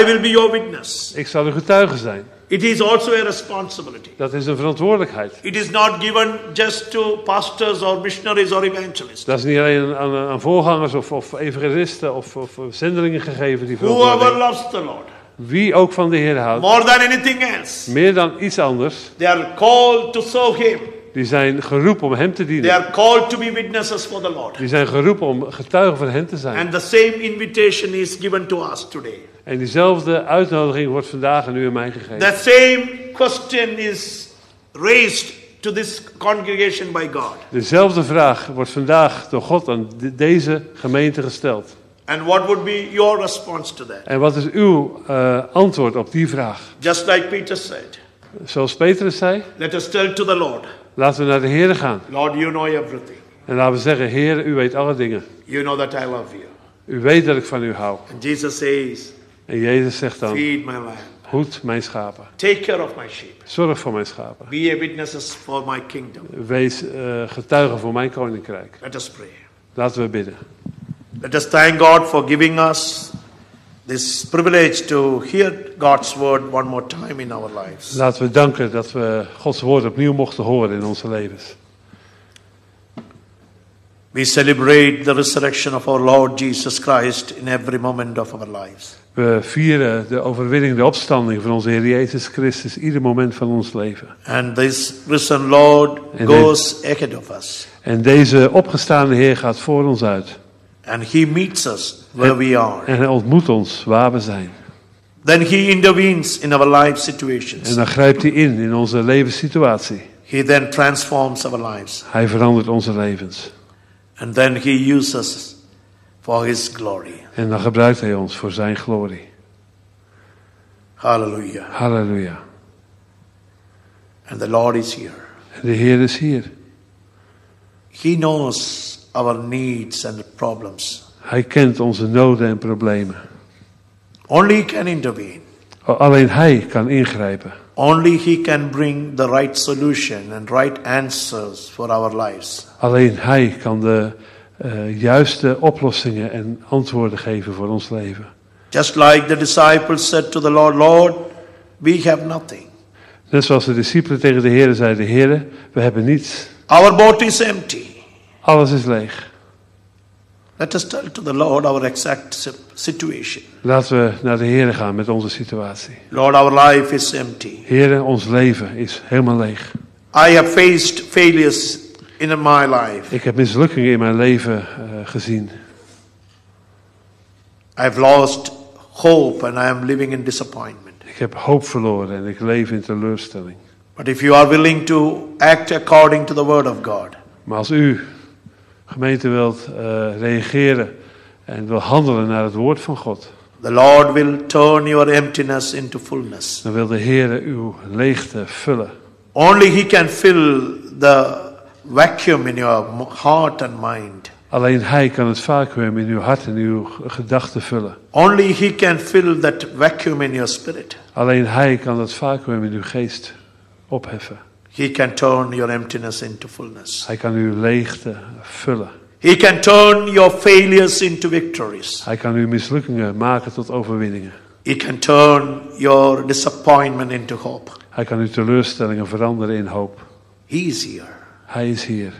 I will be your witness. Ik zal uw getuige zijn. It is also a responsibility. Dat is een verantwoordelijkheid. It is not given just to pastors or missionaries or evangelists. Dat is niet alleen aan, aan voorgangers of, of evangelisten of, of zendelingen gegeven die Whoever loves the Lord Wie ook van de Heer houdt, more than anything else, meer dan iets anders, they are called to serve Him. die zijn geroepen om Hem te They dienen. are called to be witnesses for the Lord. Die zijn geroepen om getuigen van Hem te zijn. And the same invitation is given to us today. En diezelfde uitnodiging wordt vandaag aan u en mij gegeven. The same question is raised to this congregation by God. Dezelfde vraag wordt vandaag door God aan de- deze gemeente gesteld. And what would be your response to that? En wat is uw eh, antwoord op die vraag? Just like Peter said, Zoals Petrus zei, let us tell to the Lord, laten we naar de Heer gaan. Lord, you know everything. En laten we zeggen, Heer, u weet alle dingen. You know that I love you. U weet dat ik van u hou. And Jesus says, En Jezus zegt dan, feed my lamb. hoed mijn schapen. Take care of my sheep. Zorg voor mijn schapen. Be a witnesses for my kingdom. Wees eh, getuige voor mijn koninkrijk. Let us pray. Laten we bidden. Let us thank God for giving us this privilege to hear God's word one more time in our lives. Laten we danken dat we Gods woord opnieuw mochten horen in onze levens. We celebrate the resurrection of our Lord Jesus Christ in every moment of our lives. We vieren de overwinning, de opstanding van onze Heer Jezus Christus ieder moment van ons leven. And this risen Lord Amen. goes ahead of us. En deze opgestaande Heer gaat voor ons uit. And he meets us where we are. En hij ontmoet ons waar we zijn. Then he intervenes in our life En situations. dan grijpt hij in in onze levenssituatie. He then transforms our lives. Hij verandert onze levens. And then he uses us for his glory. En dan gebruikt hij ons voor zijn glorie. Hallelujah. Halleluja. And the Lord is here. En de Heer is hier. He knows our needs and problems. Hij kent onze noden en problemen. Only he can intervene. Alleen hij kan ingrijpen. Only he can bring the right solution and right answers for our lives. Alleen hij kan de eh, juiste oplossingen en antwoorden geven voor ons leven. Just like the disciples said to the Lord, Lord, we have nothing. Net zoals de discipelen tegen de Heer zeiden: Heer, we hebben niets. Our boat is empty. Alles is leeg. Let us tell to the Lord our exact si- situation. Laten we naar de Heer gaan met onze situatie. Lord, our life is empty. Heer, ons leven is helemaal leeg. I have faced failures in my life. Ik heb mislukkingen in mijn leven eh, gezien. I've lost hope and I am living in disappointment. Ik heb hoop verloren en ik leef in teleurstelling. But if you are willing to act according to the word of God, Maar als u, gemeente, wilt eh, reageren en wil handelen naar het woord van God, the Lord will turn your emptiness into fullness. dan wil de Heer uw leegte vullen. Only He can fill the vacuum in your heart and mind. Alleen Hij kan het vacuüm in uw hart en uw gedachten vullen. Only He can fill that vacuum in your spirit. Alleen Hij kan het vacuüm in uw geest opheffen. He can turn your emptiness into fullness. Hij kan uw leegte vullen. He can turn your failures into victories. Hij kan uw mislukkingen maken tot overwinningen. He can turn your disappointment into hope. Hij kan uw teleurstellingen veranderen in hoop. He is here. Hij is hier.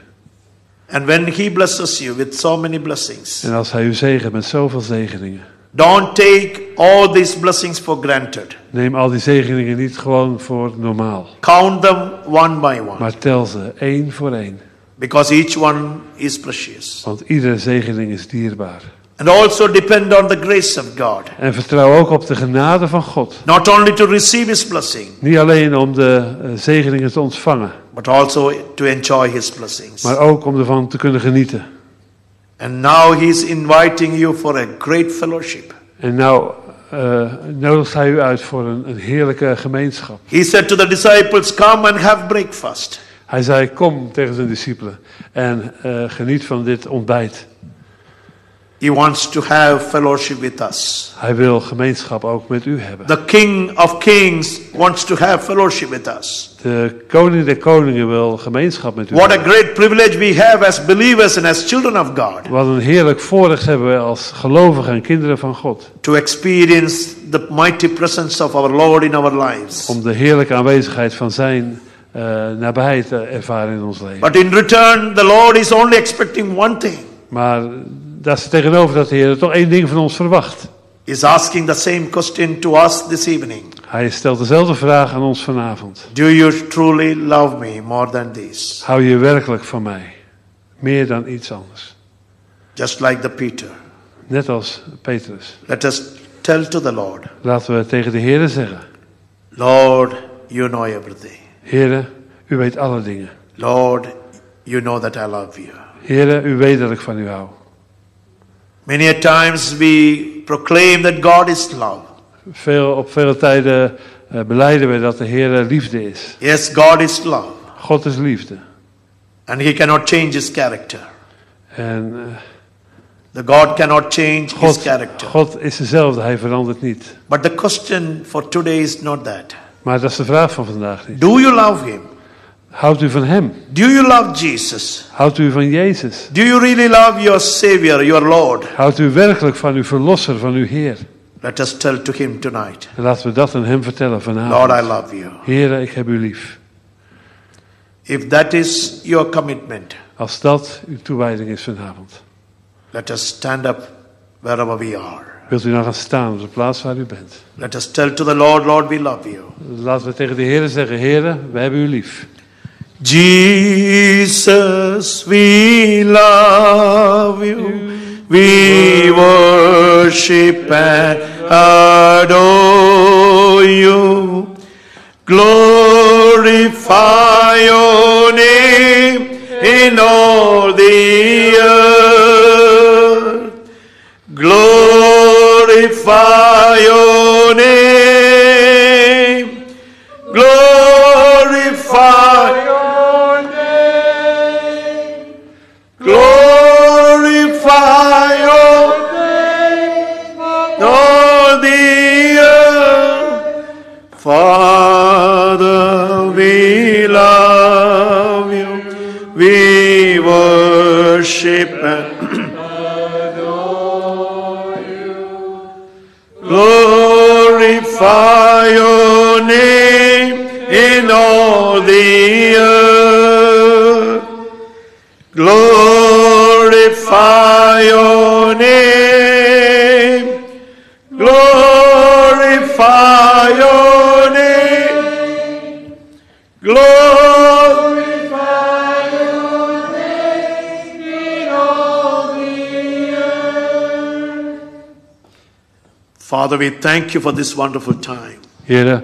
And when He blesses you with so many blessings, En als hij u zegent met zoveel zegeningen, don't take all these blessings for granted. neem al die zegeningen niet gewoon voor normaal. Count them one by one Maar tel ze één voor één. because each one is precious. Want iedere zegening is dierbaar. And also depend on the grace of God. En vertrouw ook op de genade van God. Not only to receive His blessing, Niet alleen om de eh, zegeningen te ontvangen, but also to enjoy His blessings. maar ook om ervan te kunnen genieten. And now He's inviting you for a great fellowship. En nou eh, nodigt hij u uit voor een, een heerlijke gemeenschap. He said to the disciples, Come and have breakfast. Hij zei, kom tegen zijn discipelen en eh, geniet van dit ontbijt. He wants to have fellowship with us. Hij wil gemeenschap ook met u hebben. The King of Kings wants to have fellowship with us. De koning der koningen wil gemeenschap met u What a hebben. great privilege we have as believers and as children of God Wat een heerlijk voordeel hebben we als gelovigen en kinderen van God. to experience the mighty presence of our Lord in our lives. Om de heerlijke aanwezigheid van zijn eh, nabijheid te ervaren in ons leven. But in return, the Lord is only expecting one thing. Maar daar is tegenover dat de Heer toch één ding van ons verwacht. He's asking the same question to us this evening. Hij stelt dezelfde vraag aan ons vanavond. Do you truly love me more than this? Hou je werkelijk van mij? Meer dan iets anders. Just like the Peter. Net als Petrus. Let us tell to the Lord, Laten we tegen de Heer zeggen. Lord, you know everything. Heere, u weet alle dingen. Lord, you know that I love you. Heere, u weet dat ik van u hou. Many a times we proclaim that God is love. Veel, op vele tijden eh, beleiden we dat de Heer liefde is. Yes, God is love. God is liefde. And He cannot change His character. En eh, The God cannot change His God, character. God is dezelfde, hij verandert niet. But the question for today is not that. Maar dat is de vraag van vandaag niet. Do you love Him? Houdt u van hem? Do you love Jesus? Houdt u van Jezus? Do you really love your Savior, your Lord? Houdt u werkelijk van uw verlosser, van uw Heer? Let us tell to Him tonight En laten we dat aan hem vertellen Lord, vanavond. I love you. Heere, ik heb u lief. If that is your commitment, Als dat uw toewijding is vanavond. let us stand up wherever we are. Wilt u dan gaan staan op de plaats waar u bent? Let us tell to the Lord, Lord, we love you. Laten we tegen de Heer zeggen, Heere, we hebben u lief. Jesus, we love you. We worship and adore you. Glorify your name in all the earth. Glorify your name. Father, we thank you for this wonderful time. Heere,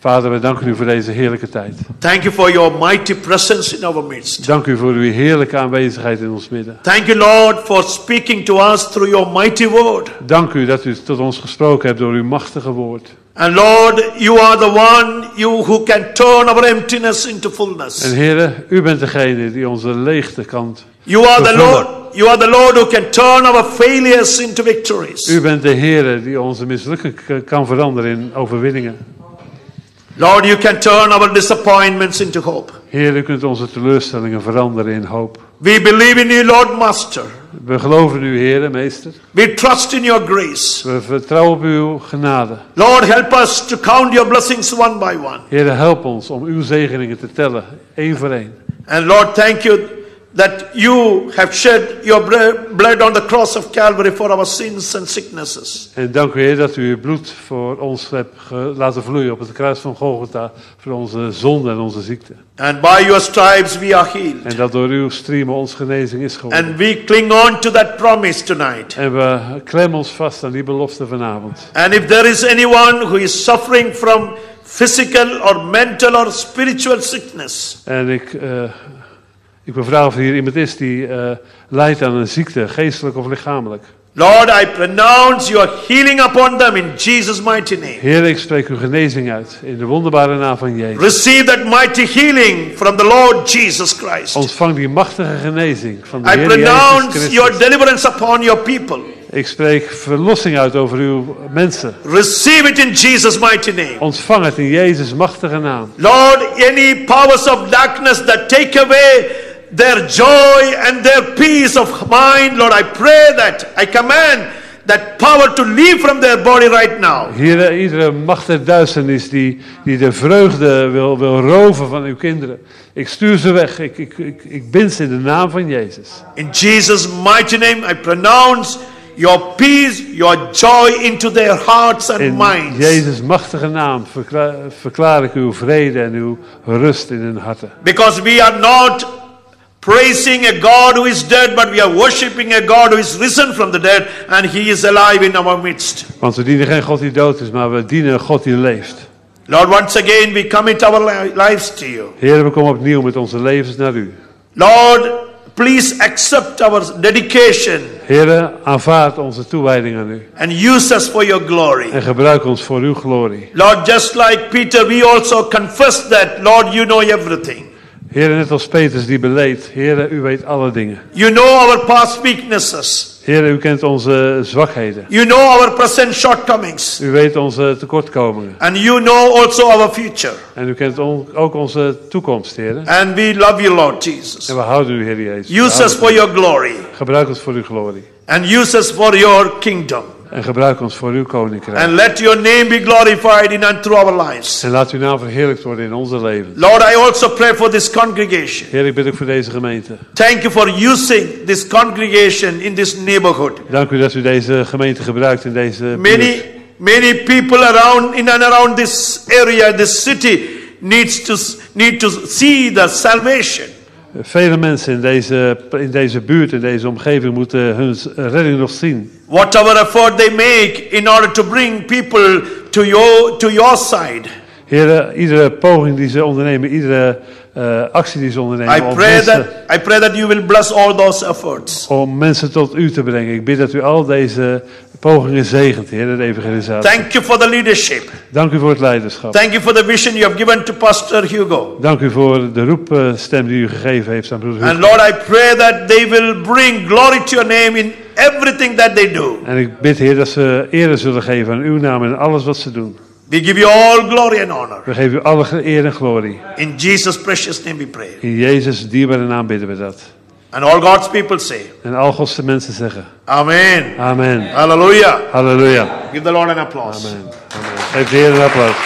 Vader, we danken u voor deze heerlijke tijd. Thank you for your mighty presence in our midst. Dank u voor uw heerlijke aanwezigheid in ons midden. Thank you, Lord, for speaking to us through your mighty word. Dank u dat u tot ons gesproken hebt door uw machtige woord. And Lord, you are the one you who can turn our emptiness into En fullness. Heere, u bent degene die onze leegte kan. You are the. Lord. You are the Lord who can turn our failures into victories. U bent de Heere die onze mislukken k- kan veranderen in overwinningen. Lord, you can turn our disappointments into hope. Heer, u kunt onze teleurstellingen veranderen in hoop. We believe in you, Lord Master. We geloven in u, Heer, meester. We trust in your grace. We vertrouwen op uw genade. Lord, help us to count your blessings one by one. Heer, help ons om uw zegeningen te tellen, één voor één. And Lord, thank you that you have shed your blood on the cross of Calvary for our sins and sicknesses. En dank u, Heer, dat u uw bloed voor ons hebt laten vloeien op het kruis van Golgotha. Voor onze zonde en onze ziekte. And by your stripes we are healed. En dat door uw striemen ons genezing is geworden. And we cling on to that promise tonight. En we klemmen ons vast aan die belofte vanavond. And if there is anyone who is suffering from physical or mental or spiritual sickness, En ik, eh ik wil vragen of er hier iemand is die eh lijdt aan een ziekte, geestelijk of lichamelijk. Lord, I pronounce your healing upon them in Jesus' mighty name. Heer, ik spreek uw genezing uit in de wonderbare naam van Jezus. Receive that mighty healing from the Lord Jesus Christ. Ontvang die machtige genezing van de I Heer Jezus pronounce your Christus. deliverance upon your people. Ik spreek verlossing uit over uw mensen. Receive it in Jesus' mighty name. Ontvang het in Jezus' machtige naam. Lord, any powers of darkness that take away their joy and their peace of mind, Lord, I pray that, I command that power to leave from their body right now. Heer, iedere macht der duisternis die, die de vreugde wil, wil roven van uw kinderen. Ik stuur ze weg. Ik, ik, ik, ik bind ze in de naam van Jezus. In Jesus' mighty name, I pronounce your peace, your joy into their hearts and In minds. Jezus' machtige naam verkla- verklaar ik uw vrede en uw rust in hun harten. Because we are not praising a God who is dead, but we are worshiping a God who is risen from the dead and he is alive in our midst. Want we dienen geen God die dood is, maar we dienen een God die leeft. Lord, once again we commit our lives to you. Heer, we komen opnieuw met onze levens naar u. Lord, please accept our dedication Heer, aanvaard onze toewijding aan u. and use us for your glory. En gebruik ons voor uw glorie. Lord, just like Peter, we also confess that, Lord, you know everything. Heer, net als Petrus die beleed. Heer, u weet alle dingen. You know our past weaknesses. Heer, u kent onze zwakheden. You know our present shortcomings. U weet onze tekortkomingen. And you know also our future. En u kent on- ook onze toekomst, Heer. And we love you, Lord Jesus. En we houden u, Heer Jezus. Use us for your glory. Gebruik ons voor uw glorie. And use us for your kingdom. En gebruik ons voor uw koninkrijk. And let your name be glorified in and through our lives. En laat uw naam verheerlijkt worden in onze leven. Lord, I also pray for this congregation. Heer, ik bid ook voor deze gemeente. Thank you for using this congregation in this neighborhood. Dank u dat u deze gemeente gebruikt in deze. Many, many people around in and around this area, this city, needs to need to see the salvation. Vele mensen in deze, in deze buurt, in deze omgeving, moeten hun redding nog zien. Whatever effort they make in order to bring people to your to your side. Heer, iedere poging die ze ondernemen, iedere eh, actie die ze ondernemen I om pray mensen, that I pray that you will bless all those efforts. om mensen tot u te brengen. Ik bid dat u al deze pogingen zegent, Heer, de evangelisatie. Thank you for the leadership. Dank u voor het leiderschap. Thank you for the vision you have given to Pastor Hugo. Dank u voor de roepstem die u gegeven heeft aan broeder And Hugo. Lord, I pray that they will bring glory to your name in everything that they do. En ik bid, Heer, dat ze ere zullen geven aan uw naam en alles wat ze doen. We give you all glory and honor. We geven u alle eer en glorie. In Jesus' precious name we pray. In Jezus' dierbare naam bidden we dat. And all God's people say, En al Godse mensen zeggen, Amen. amen. Hallelujah. Halleluja. Give the Lord an applause. Amen. Amen. Geef de Heer een applaus.